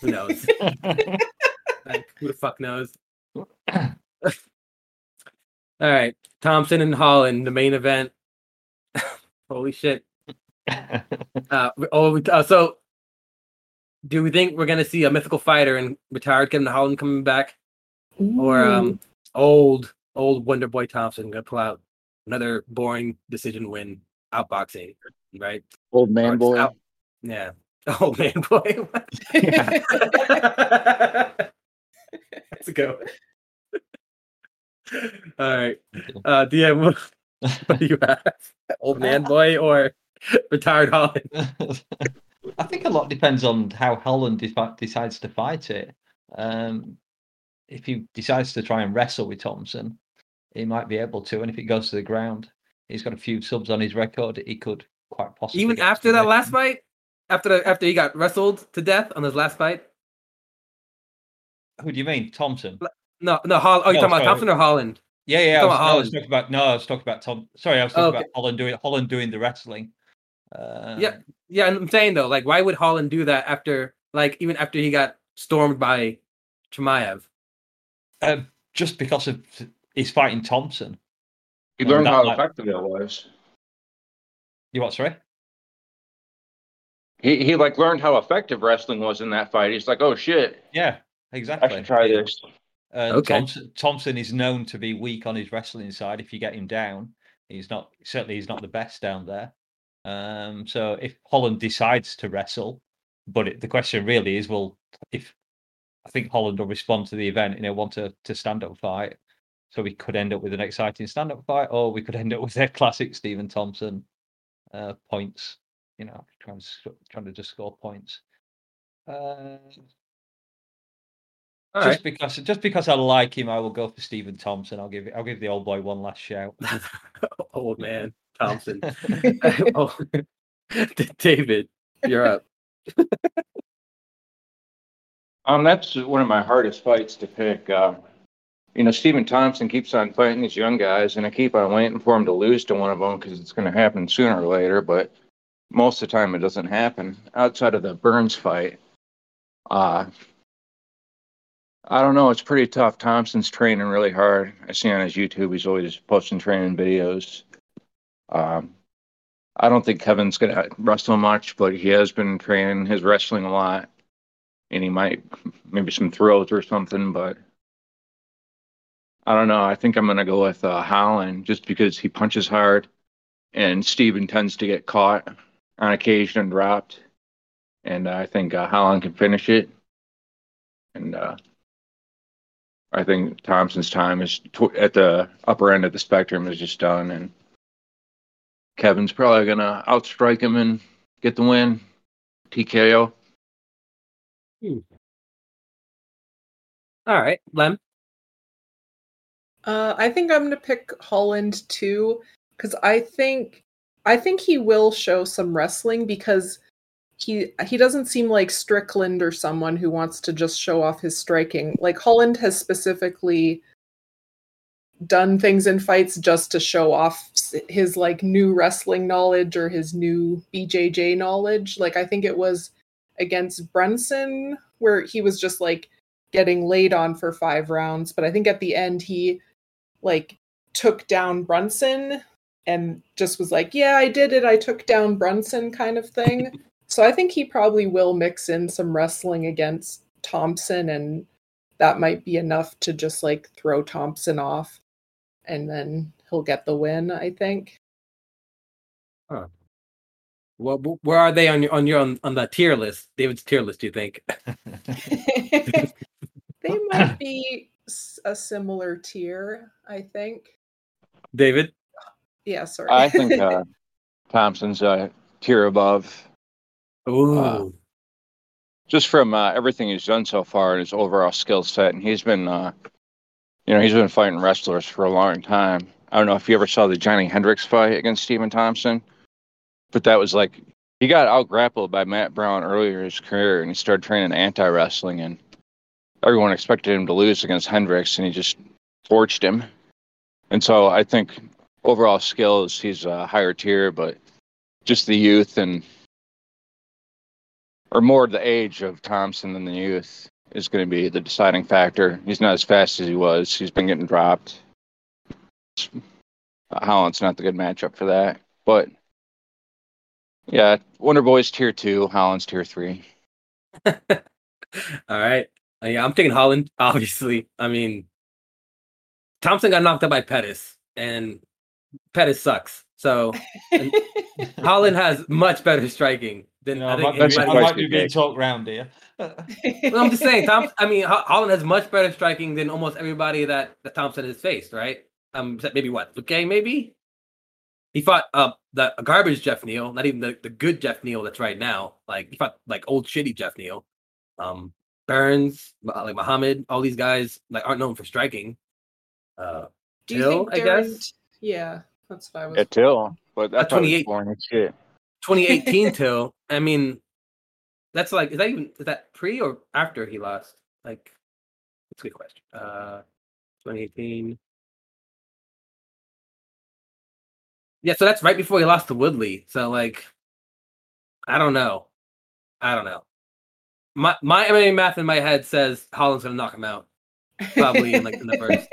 who knows? like, who the fuck knows? All right, Thompson and Holland, the main event. Holy shit! Uh, oh, uh, so do we think we're gonna see a mythical fighter and retired Kevin Holland coming back, or um, old old Wonder Boy Thompson gonna pull out another boring decision win outboxing, right? Old man boy. out- yeah, old man boy. Let's go. All right. Uh DM what, what do you have? Old man boy or retired Holland? I think a lot depends on how Holland defi- decides to fight it. Um, if he decides to try and wrestle with Thompson, he might be able to. And if it goes to the ground, he's got a few subs on his record. He could quite possibly. Even after that submitted. last fight? After the, after he got wrestled to death on his last fight? Who do you mean, Thompson? No, no, Hol- oh, you're No, talking about. Thompson or Holland? Yeah, yeah. I was, about no, I was Holland. talking about no. I was talking about Tom. Sorry, I was talking Oh, about okay. Holland doing Holland doing the wrestling. Uh, Yeah. Yeah, I'm saying though, like, why would Holland do that after, like, even after he got stormed by Chimaev? uh, just because of he's fighting Thompson. He Well, learned that how might- effective it was. You what? Sorry. he he like learned how effective wrestling was in that fight. He's like, oh shit, Yeah, exactly. I exactly. should try this. Uh, Okay. Thompson, Thompson is known to be weak on his wrestling side. If you get him down, he's not certainly he's not the best down there. Um, so if Holland decides to wrestle, but it, the question really is, well, if I think Holland will respond to the event and he'll want to to stand up fight, so we could end up with an exciting stand up fight, or we could end up with a classic Stephen Thompson uh, points. You know, trying to trying to just score points. Uh, All just right. because just because I like him, I will go for Stephen Thompson. I'll give I'll give the old boy one last shout. Old man Thompson. oh, David, you're up. Um, that's one of my hardest fights to pick. Uh, you know, Stephen Thompson keeps on fighting these young guys, and I keep on waiting for him to lose to one of them because it's going to happen sooner or later. But most of the time, it doesn't happen. Outside of the Burns fight, uh, I don't know. It's pretty tough. Thompson's training really hard. I see on his YouTube, he's always posting training videos. Um, I don't think Kevin's going to wrestle much, but he has been training his wrestling a lot and he might maybe some throws or something, but I don't know. I think I'm gonna go with uh, Holland just because he punches hard, and Stephen tends to get caught on occasion and dropped, and I think uh, Holland can finish it, and uh, I think Thompson's time is tw- at the upper end of the spectrum is just done, and Kevin's probably gonna outstrike him and get the win, TKO. All right, Lem. Uh, I think I'm gonna pick Holland too, because I think I think he will show some wrestling because he he doesn't seem like Strickland or someone who wants to just show off his striking. Like Holland has specifically done things in fights just to show off his like new wrestling knowledge or his new BJJ knowledge. Like I think it was against Brunson where he was just like getting laid on for 5 rounds, but I think at the end he like took down Brunson and just was like, "Yeah, I did it. I took down Brunson," kind of thing. so I think he probably will mix in some wrestling against Thompson, and that might be enough to just like throw Thompson off, and then he'll get the win. I think. Well, where are they on your on your on, on the tier list? David's tier list. Do you think? they might be a similar tier. I think. David. Yeah. Sorry. I think uh, Thompson's a tier above, Ooh. Uh, just from uh, everything he's done so far and his overall skill set. And he's been, uh, you know, he's been fighting wrestlers for a long time. I don't know if you ever saw the Johnny Hendricks fight against Stephen Thompson, but that was like he got out grappled by Matt Brown earlier in his career, and he started training anti wrestling, and everyone expected him to lose against Hendricks, and he just torched him. And so I think overall skills, he's a higher tier, but just the youth and or more the age of Thompson than the youth is going to be the deciding factor. He's not as fast as he was. He's been getting dropped. Holland's not the good matchup for that. But yeah, Wonder Boy's tier two, Holland's tier three. All right. Uh, yeah, I'm taking Holland. Obviously, I mean, Thompson got knocked out by Pettis, and Pettis sucks. So Holland has much better striking than You know, I I think might, be, That's I anybody. a might be spicy being take. talked round here. Well, I'm just saying, Tom. I mean, Holland has much better striking than almost everybody that, that Thompson has faced, right? Um, maybe what? Okay, maybe he fought uh the garbage Geoff Neal, not even the, the good Geoff Neal that's right now. Like he fought like old shitty Geoff Neal. Um, Burns, like Muhammad, all these guys like aren't known for striking. Uh, Do you Till, think I guess? Yeah, that's what I was. At Till, but that's 28. boring shit. 2018 till I mean, that's like is that even is that pre or after he lost? Like, that's a good question. Uh, 2018. Yeah, so that's right before he lost to Woodley. So like, I don't know, I don't know. My my MMA math in my head says Holland's gonna knock him out. Probably in like in the first.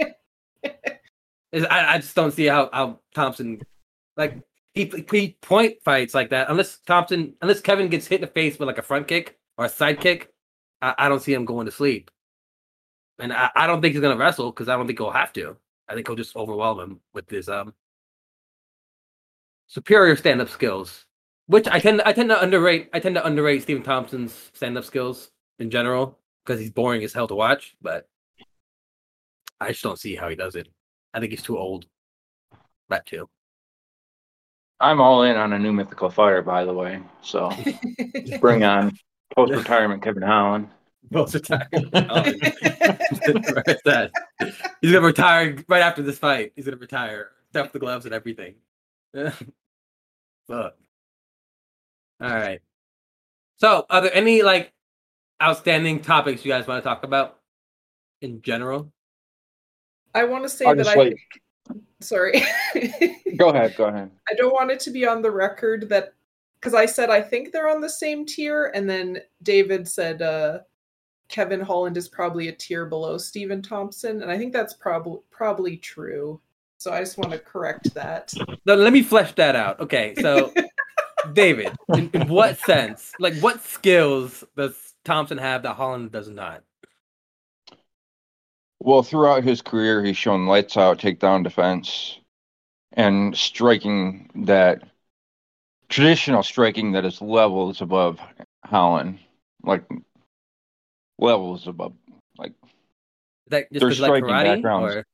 I, I just don't see how how Thompson like he, he point fights like that unless Thompson unless Kevin gets hit in the face with like a front kick or a side kick. I, I don't see him going to sleep, and I, I don't think he's gonna wrestle because I don't think he'll have to. I think he'll just overwhelm him with his um superior stand up skills, which I tend I tend to underrate. I tend to underrate Stephen Thompson's stand up skills in general because he's boring as hell to watch. But I just don't see how he does it. I think he's too old. That too. I'm all in on a new mythical fighter, by the way. So bring on post retirement Kevin Holland. Most of the time. Right, that. He's gonna retire right after this fight. He's gonna retire, stuff the gloves and everything. Fuck. All right. So, are there any like outstanding topics you guys want to talk about in general? I want to say I'll that just I. like- Sorry. Go ahead, go ahead. I don't want it to be on the record that because I said I think they're on the same tier, and then David said uh, Kevin Holland is probably a tier below Stephen Thompson, and I think that's probably probably true. So I just want to correct that. No, let me flesh that out. Okay, so David, in, in what sense? Like, what skills does Thompson have that Holland does not? Well, throughout his career, he's shown lights out takedown defense and striking that traditional striking that is levels above Holland, like levels above. like that just because you like striking karate, backgrounds. or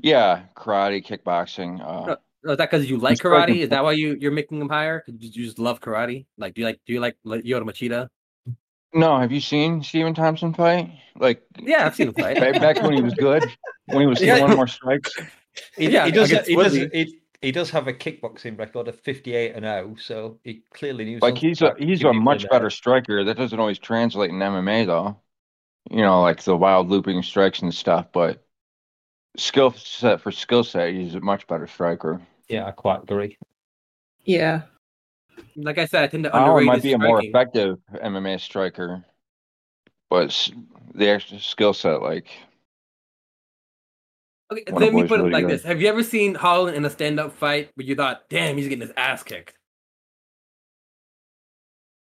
Yeah, karate, kickboxing. Uh, No. is that because you like karate? Is that why you you're making him higher? 'Cause You just love karate? Like, do you like do you like like Lyoto Machida? No, have you seen Stephen Thompson fight? Like Yeah, I've seen him fight. back, back when he was good, when he was Yeah. throwing more strikes. He, Yeah, he does. He does, he, he does have a kickboxing record of fifty-eight and zero, so he clearly knew. Like he's a he's a much an, better striker. That doesn't always translate in MMA though. You know, like the wild looping strikes and stuff, but skill set for skill set, he's a much better striker. Yeah, I quite agree. Yeah. Like I said, I tend to Allen underrate might his be a more effective MMA striker, but the extra skill set, like Okay, let me boys put it like good. this: Have you ever seen Holland in a stand-up fight where you thought, "Damn, he's getting his ass kicked"?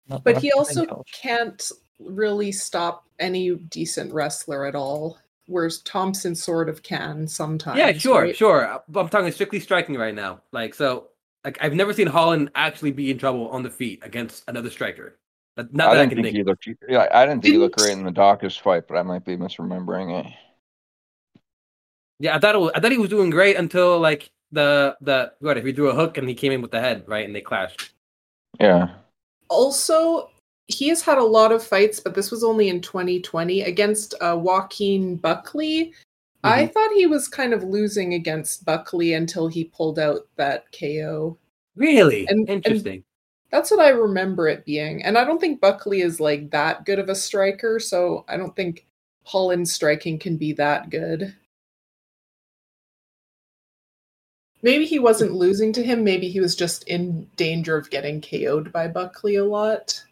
Not But he also think can't really stop any decent wrestler at all. Whereas Thompson sort of can sometimes. yeah, sure, right? sure. Uh, I'm talking strictly striking right now. Like, so, like, I've never seen Holland actually be in trouble on the feet against another striker. But not I that I, didn't can think think. he looked. Yeah, I didn't think he looked great in the Daukaus fight, but I might be misremembering it. Yeah, I thought it was, I thought he was doing great until like the the what if he threw a hook and he came in with the head right and they clashed. Yeah, Also, he has had a lot of fights, but this was only in 2020 against uh, Joaquin Buckley. I mm-hmm. thought he was kind of losing against Buckley until he pulled out that KO. Really And- and- interesting. That's what I remember it being. And I don't think Buckley is like that good of a striker, so I don't think Holland's striking can be that good. Maybe he wasn't losing to him, maybe he was just in danger of getting KO'd by Buckley a lot.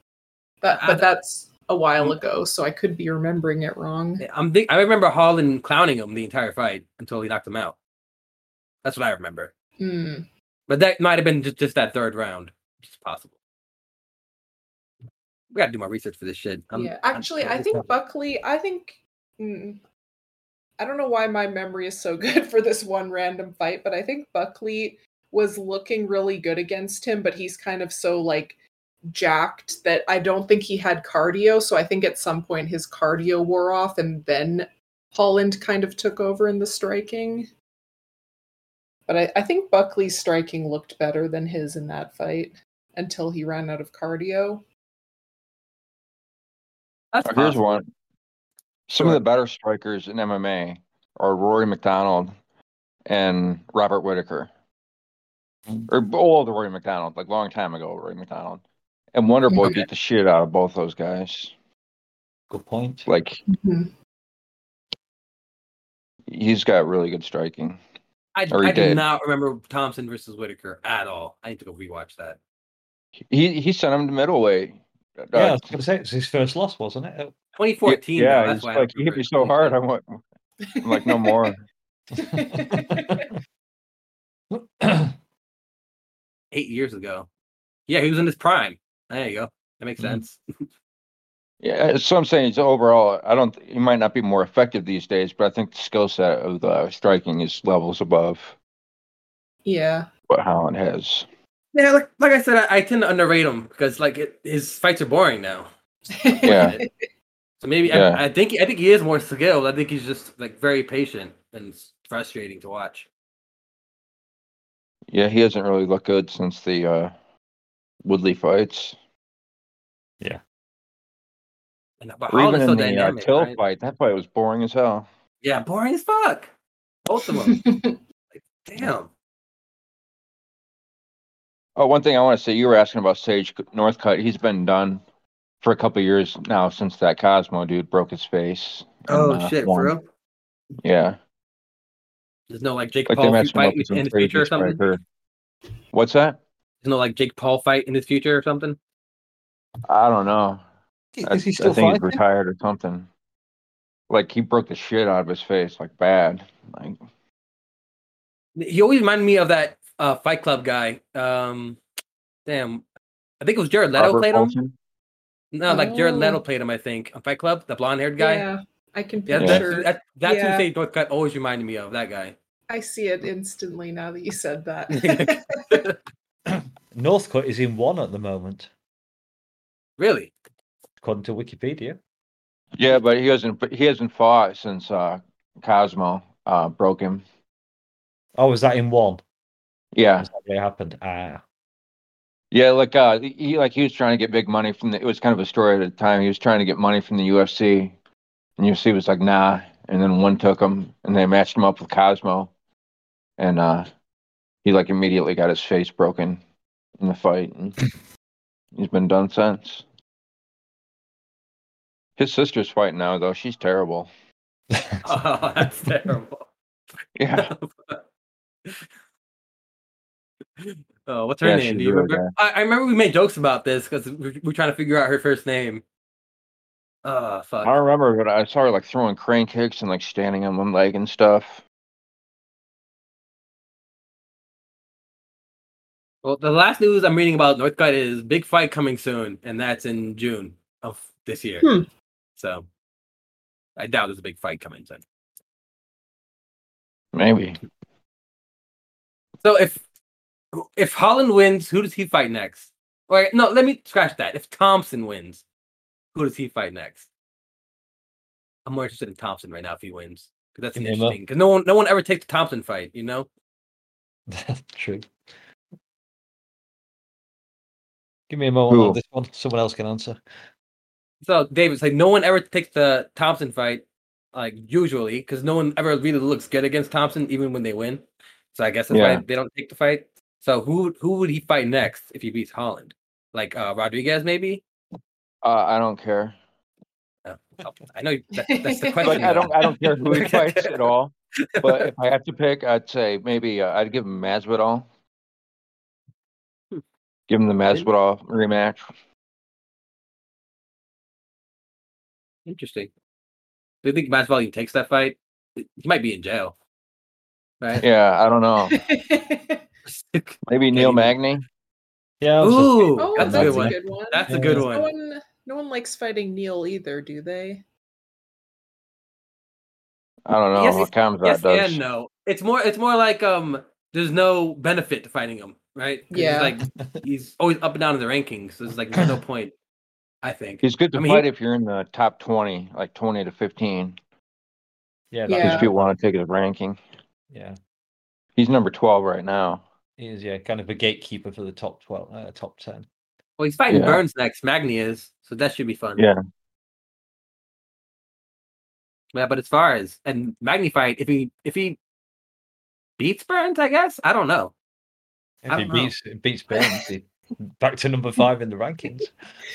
That, but that's a while ago, so I could be remembering it wrong. Yeah, I'm think I remember Holland clowning him the entire fight until he knocked him out. That's what I remember. Hmm. But that might have been just, just that third round, is possible. We gotta do more research for this shit. I'm- yeah, I'm- actually, I think Buckley. I think. mm, I don't know why my memory is so good for this one random fight, but I think Buckley was looking really good against him, but he's kind of so like jacked that I don't think he had cardio. So I think at some point his cardio wore off, and then Holland kind of took over in the striking. But I, I think Buckley's striking looked better than his in that fight until he ran out of cardio. That's here's possible. one. Some of the better strikers in MMA are Rory MacDonald and Robert Whitaker. Or old Rory MacDonald, like long time ago, Rory MacDonald. And Wonder Boy Okay. beat the shit out of both those guys. Good point. Like Mhm. he's got really good striking. I, I do did. not remember Thompson versus Whitaker at all. I need to go rewatch that. He he sent him to middleweight. Uh, Yeah, I was going to say it's his first loss, wasn't it? 2014. yeah, though, that's he's why I like he hit me so hard. I went. I'm like no more. eight years ago. Yeah, he was in his prime. There you go. That makes Mhm. sense. Yeah, so I'm saying is overall, I don't. He might not be more effective these days, but I think the skill set of the striking is levels above Yeah. what Holland has. Yeah, like like I said, I, I tend to underrate him because like it, his fights are boring now. Yeah. So maybe Yeah. I, I think I think he is more skilled. I think he's just like very patient and frustrating to watch. Yeah, he hasn't really looked good since the uh, Woodley fights. And, but Or even so in the uh. Till right? fight, that fight was boring as hell. Yeah, boring as fuck. Both of them. Damn. Oh, one thing I want to say, you were asking about Sage Northcutt. He's been done for a couple years now since that Cosmo dude broke his face. Oh and, uh, shit, won. for real? Yeah, There's no like Jake like Paul fight in some his future or something. striker. What's that? There's no like Jake Paul fight in his future or something. I don't know. I, Is he I still think he's retired or something. Like he broke the shit out of his face, like bad. Like He always reminded me of that uh, Fight Club guy. Um, damn, I think it was Jared Leto Robert played him. Paulson. No, like Jared Oh. Leto played him. I think on Fight Club, the blonde haired guy. Yeah. I can Yeah, Yeah. that's picture. that, that's Yeah. who Sage Northcutt always reminded me of. That guy. I see it instantly now that you said that. Northcutt is in one at the moment, really? according to Wikipedia. Yeah, but he hasn't. He hasn't fought since uh, Cosmo uh, broke him. Oh, was that in one? Yeah, Has that really happened? Ah, yeah. Like uh, he like he was trying to get big money from the. It was kind of a story at the time. He was trying to get money from the UFC, and UFC was like, nah. And then one took him, and they matched him up with Cosmo, and uh, he like immediately got his face broken in the fight, and he's been done since. His sister's fighting now, though. She's terrible. Oh, that's terrible. Yeah. oh, what's her Yeah, name? Do you really remember? I, I remember we made jokes about this because we we're trying to figure out her first name. Oh fuck. I remember, but I saw her like throwing crane kicks and like standing on one leg and stuff. Well, the last news I'm reading about Northcutt is big fight coming soon, and that's in June of this year. Hmm. So I doubt there's a big fight coming soon. Maybe. So if if Holland wins, who does he fight next? Or no, let me scratch that. If Thompson wins, who does he fight next? I'm more interested in Thompson right now if he wins because that's Give me a mo- interesting. Because no one no one ever takes the Thompson fight, you know. That's true. Give me a moment Who? on this one. Someone else can answer. So David, like no one ever takes the Thompson fight, like usually, because no one ever really looks good against Thompson, even when they win. So I guess that's Yeah. why they don't take the fight. So who who would he fight next if he beats Holland? Like uh, Rodriguez, maybe? Uh, I don't care. Oh, I know that, that's the question. Like I don't. I don't care who he fights at all. But if I have to pick, I'd say maybe uh, I'd give him Masvidal. Give him the Masvidal rematch. Interesting. Do you think Masvidal even takes that fight? He might be in jail, right? Yeah, I don't know. Maybe Neil Magny. Yeah. I just- Ooh, oh, that's, that's, a a good one. good one. That's a Yeah. good no one. one, no one likes fighting Neil either, do they? I don't know Yes, what Khamzat Yes does. and no. It's more. It's more like um. There's no benefit to fighting him, right? 'Cause he's Yeah. like he's always up and down in the rankings. So there's like there's no point. I think. He's good to I mean, he- fight if you're in the top twenty, like twenty to fifteen, yeah. because Yeah. people want to take his ranking. Yeah. He's number twelve right now. He is, yeah, kind of a gatekeeper for the top 12, uh, top 10. Well, he's fighting Yeah. Burns next. Magny is, so that should be fun. Yeah. Yeah, but as far as and Magny fight, if he if he beats Burns, I guess I don't know. If I he beats, beats Burns, back to number five in the rankings.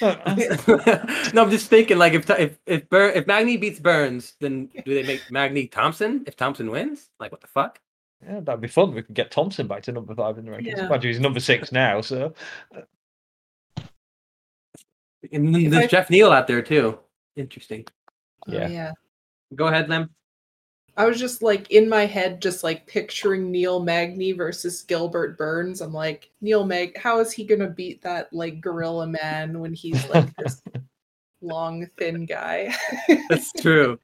no, I'm just thinking like if if if Bur- if Magny beats Burns, then do they make Magny Thompson if Thompson wins? Like what the fuck? Yeah, that'd be fun. We could get Thompson back to number five in the rankings. Yeah. Mind you, he's number six now, so And then there's I- Geoff Neal out there too. Interesting. Oh, Yeah. yeah. Go ahead, Lem. I was just like in my head, just like picturing Neil Magny versus Gilbert Burns. I'm like, Neil Mag, how is he gonna beat that like gorilla man when he's like this long, thin guy? That's true.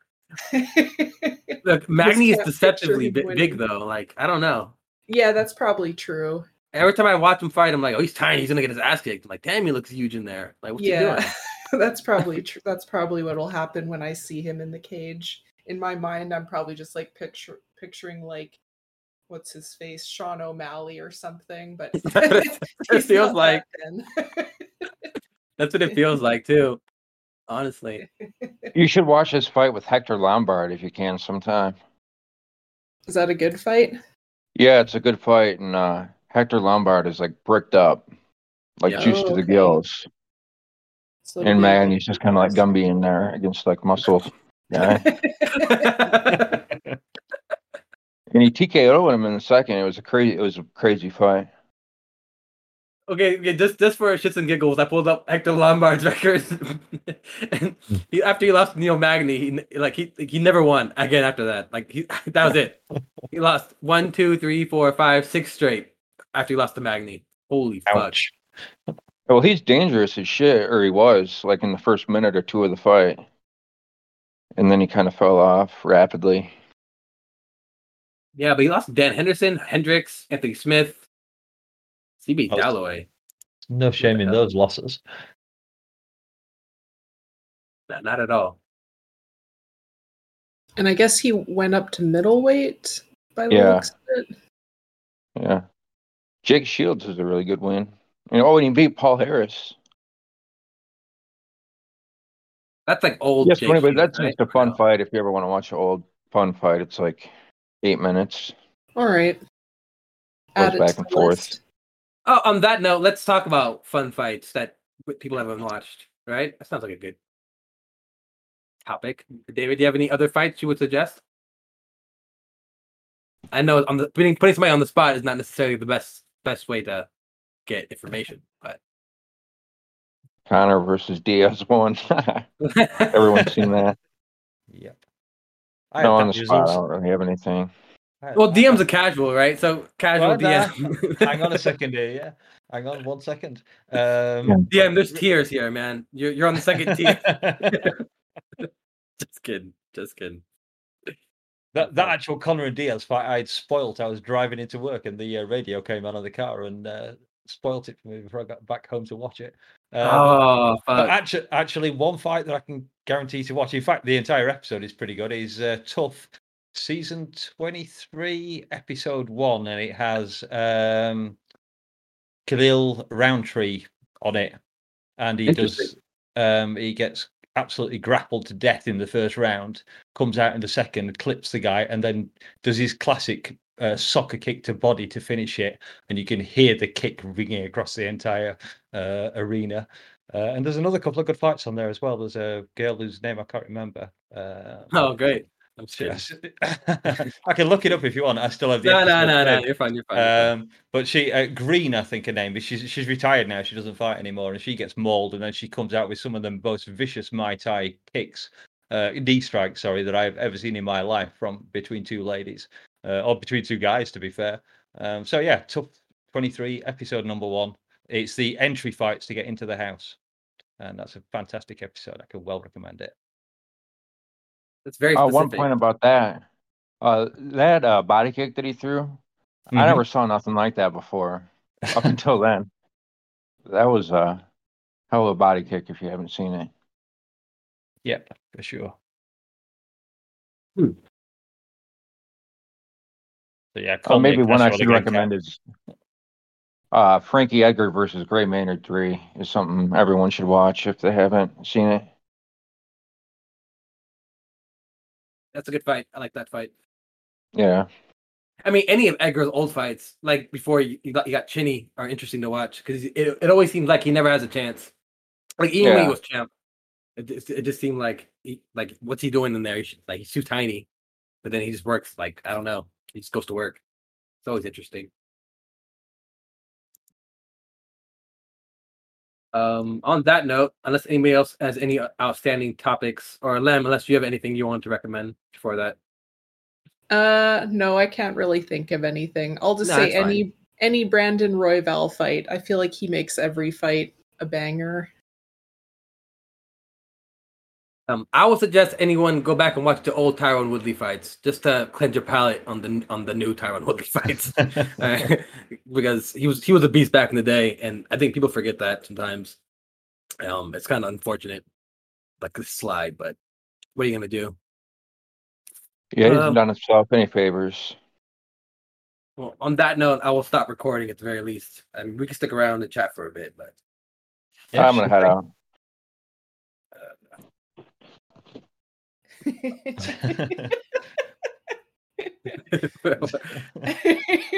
Look, Magny is deceptively picture big though. Like I don't know. yeah, that's probably true. Every time I watch him fight, I'm like, oh, he's tiny. He's gonna get his ass kicked. I'm like, damn, he looks huge in there. Like, what's he yeah, doing? that's probably true. That's probably what will happen when I see him in the cage. In my mind, I'm probably just like picture picturing like what's his face, Sean O'Malley or something. But it- it feels like. that. That's what it feels like too. Honestly, You should watch this fight with Hector Lombard if you can sometime. Is that a good fight? Yeah, it's a good fight, and uh, Hector Lombard is like bricked up, like Yeah. juice to Oh, the okay. gills. So And man, he's just kind of like comparison. Gumby in there against like muscle guy. and he TKO'd him in the second. It was a crazy. It was a crazy fight. okay, okay, just just for shits and giggles, I pulled up Hector Lombard's records, and he, after he lost Neil Magny, he like he he never won again after that. Like he that was it. he lost one, two, three, four, five, six straight after he lost to Magny. Holy fuck! Well, he's dangerous as shit, or he was like in the first minute or two of the fight, and then he kind of fell off rapidly. Yeah, but he lost Dan Henderson, Hendricks, Anthony Smith, CB Oh. Dollaway. No shame in those losses. Not, not at all. And I guess he went up to middleweight by the Yeah. looks of it. Yeah, Jake Shields is a really good win. And, oh, and he beat Paul Harris. That's like old. Yes, Jake but that's right? just a fun fight. If you ever want to watch an old fun fight, it's like eight minutes. All right. Goes Add it back to and the forth. list. Oh, on that note, let's talk about fun fights that people haven't watched. Right? That sounds like a good topic. David, do you have any other fights you would suggest? I know on the putting putting somebody on the spot is not necessarily the best best way to get information, but Conor versus Diaz one. Everyone's seen that. Yep. I No, on the that spot, I don't really have anything. Well, I DM's had- a casual, right? So casual Well, nah. DM. Hang on a second here, yeah. Hang on one second. Um, DM, there's tears here, man. You're you're on the second tier. Just kidding. Just kidding. That that actual Conor and Diaz fight I'd spoilt. I was driving into work and the uh, radio came on in the car and uh, spoilt it for me before I got back home to watch it. Um, oh, but actually, actually, one fight that I can guarantee to watch. In fact, the entire episode is pretty good. Is uh, TUF. Season twenty three, episode one, and it has um, Khalil Rountree on it, and he does. Um, he gets absolutely grappled to death in the first round. Comes out in the second, clips the guy, and then does his classic uh, soccer kick to body to finish it. And you can hear the kick ringing across the entire uh, arena. Uh, and there's another couple of good fights on there as well. There's a girl whose name I can't remember. Uh, Oh, great. I'm yes. I can look it up if you want. I still have the No, no, no, no. You're fine. You're fine. you're fine. Um, but she uh, Green, I think her name is. She's she's retired now. She doesn't fight anymore, and she gets mauled, and then she comes out with some of the most vicious Muay Thai kicks, uh, knee strikes, sorry, that I've ever seen in my life from between two ladies, uh, or between two guys, to be fair. Um, so yeah, TUF twenty three, episode number one. It's the entry fights to get into the house, and that's a fantastic episode. I can well recommend it. That's very Uh, specific. one point about that. Uh, that uh, body kick that he threw, I Mhm. never saw nothing like that before up until then. That was a hell of a body kick if you haven't seen it. Yep, for sure. Hmm. So yeah, Conley maybe and one I should again, recommend is uh, Frankie Edgar versus Gray Maynard 3 is something everyone should watch if they haven't seen it. That's a good fight. I like that fight. Yeah. I mean, any of Edgar's old fights, like before you, you got you got Chinny, are interesting to watch because it, it always seems like he never has a chance. Like even when he was champ, it just, it just seemed like he, like what's he doing in there? He should, like he's too tiny, but then he just works like I don't know. He just goes to work. It's always interesting. Um, on that note, unless anybody else has any outstanding topics, or Lem, unless you have anything you want to recommend before that. Uh, no, I can't really think of anything. I'll just No, say that's fine. any any Brandon Royval fight. I feel like he makes every fight a banger. Um, I would suggest anyone go back and watch the old Tyron Woodley fights just to cleanse your palate on the on the new Tyron Woodley fights, Uh, because he was he was a beast back in the day, and I think people forget that sometimes. Um, it's kind of unfortunate, like this slide, but what are you gonna do? Yeah, he Um, hasn't done himself any favors. Well, on that note, I will stop recording at the very least. I mean, we can stick around and chat for a bit, but Yeah, I'm gonna head out.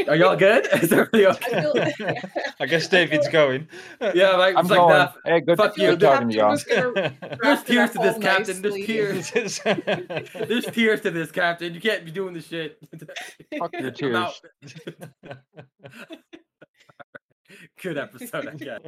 Are y'all good? Is everybody I okay? feel, I guess David's going. Yeah, like, I'm it's like going. that. Hey, good, Fuck I feel you, good like talking to Captain y'all. There's tears to this, all Captain. There's tears. There's tears to this, Captain. You can't be doing this shit. Fuck your tears. Good episode, I guess.